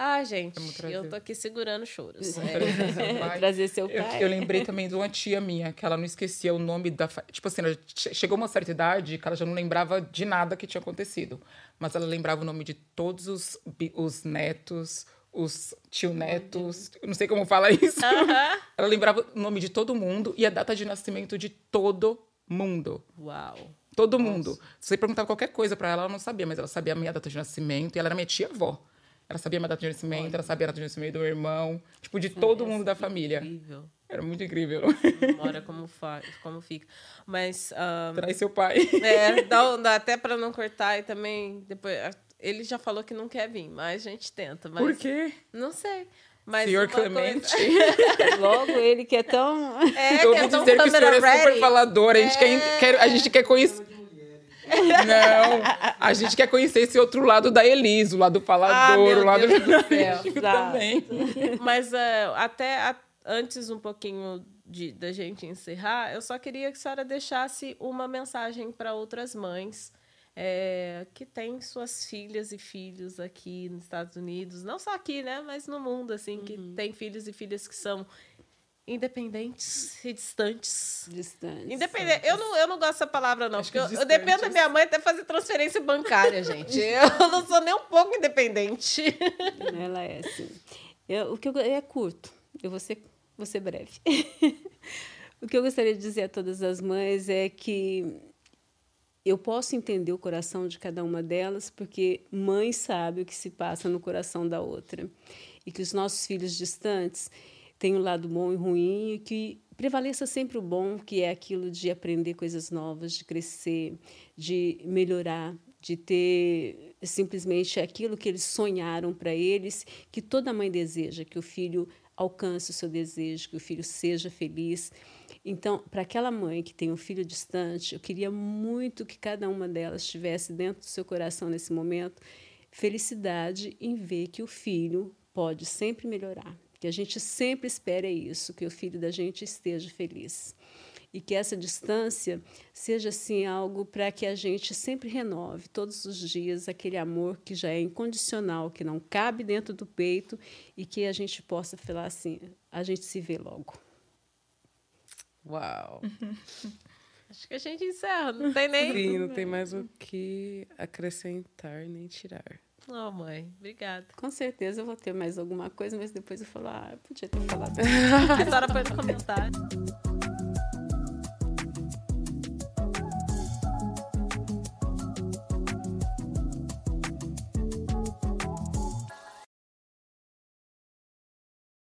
Speaker 1: Ah, gente, eu tô aqui segurando choros.
Speaker 3: É. Trazer seu pai. [laughs]
Speaker 4: Eu, eu, lembrei também de uma tia minha, que ela não esquecia o nome da. Tipo assim, chegou uma certa idade que ela já não lembrava de nada que tinha acontecido. Mas ela lembrava o nome de todos os, os netos, os tio-netos, não sei como fala isso. Ela lembrava o nome de todo mundo e a data de nascimento de todo mundo.
Speaker 1: Uau!
Speaker 4: Todo Nossa. mundo. Se você perguntava qualquer coisa para ela, ela não sabia, mas ela sabia a minha data de nascimento e ela era minha tia-avó. Ela sabia a minha data de nascimento, Olha. ela sabia a data de nascimento do meu irmão, tipo, de todo mundo da família.
Speaker 1: Incrível.
Speaker 4: Era muito incrível.
Speaker 1: Memória como, fa como fica. Mas. Um,
Speaker 4: Traz seu pai.
Speaker 1: É, dá, dá até para não cortar e também. Depois, ele já falou que não quer vir, mas a gente tenta. Mas,
Speaker 4: Por quê?
Speaker 1: Não sei. Mas
Speaker 4: Senhor Clemente.
Speaker 3: Coisa... [laughs] Logo ele que é tão.
Speaker 1: É, Eu
Speaker 4: ouvi
Speaker 1: é
Speaker 4: dizer que o senhor é super falador. A gente, é... quer, quer, a gente quer conhecer. Não, a gente quer conhecer esse outro lado da Elise, o lado falador, ah, o lado
Speaker 1: Deus do [laughs] céu. [laughs] também. Mas uh, até, antes um pouquinho de, da gente encerrar, eu só queria que a senhora deixasse uma mensagem para outras mães é, que têm suas filhas e filhos aqui nos Estados Unidos, não só aqui, né, mas no mundo, assim, uhum. que tem filhos e filhas que são independentes e distantes.
Speaker 3: Distantes.
Speaker 1: Independente. Eu não, eu não gosto dessa palavra, não. Acho porque eu, eu, dependo da minha mãe até fazer transferência bancária, gente. [laughs] Eu não sou nem um pouco independente.
Speaker 3: Ela é assim. Eu, o que eu, é curto. Eu vou ser, vou ser breve. [laughs] o que eu gostaria de dizer a todas as mães é que eu posso entender o coração de cada uma delas, porque mãe sabe o que se passa no coração da outra. E que os nossos filhos distantes tem um lado bom e ruim, e que prevaleça sempre o bom, que é aquilo de aprender coisas novas, de crescer, de melhorar, de ter simplesmente aquilo que eles sonharam para eles, que toda mãe deseja, que o filho alcance o seu desejo, que o filho seja feliz. Então, para aquela mãe que tem um filho distante, eu queria muito que cada uma delas tivesse dentro do seu coração nesse momento felicidade em ver que o filho pode sempre melhorar, que a gente sempre espere isso, que o filho da gente esteja feliz. E que essa distância seja assim algo para que a gente sempre renove todos os dias aquele amor que já é incondicional, que não cabe dentro do peito e que a gente possa falar assim, a gente se vê logo.
Speaker 1: Uau. [laughs] Acho que a gente encerra, não tem nem.
Speaker 2: Sim, não [laughs] tem mais o que acrescentar nem tirar.
Speaker 1: Oh, mãe, obrigada.
Speaker 3: Com certeza eu vou ter mais alguma coisa, mas depois eu falo, ah, eu podia ter falado. [laughs]
Speaker 1: a senhora pode comentar.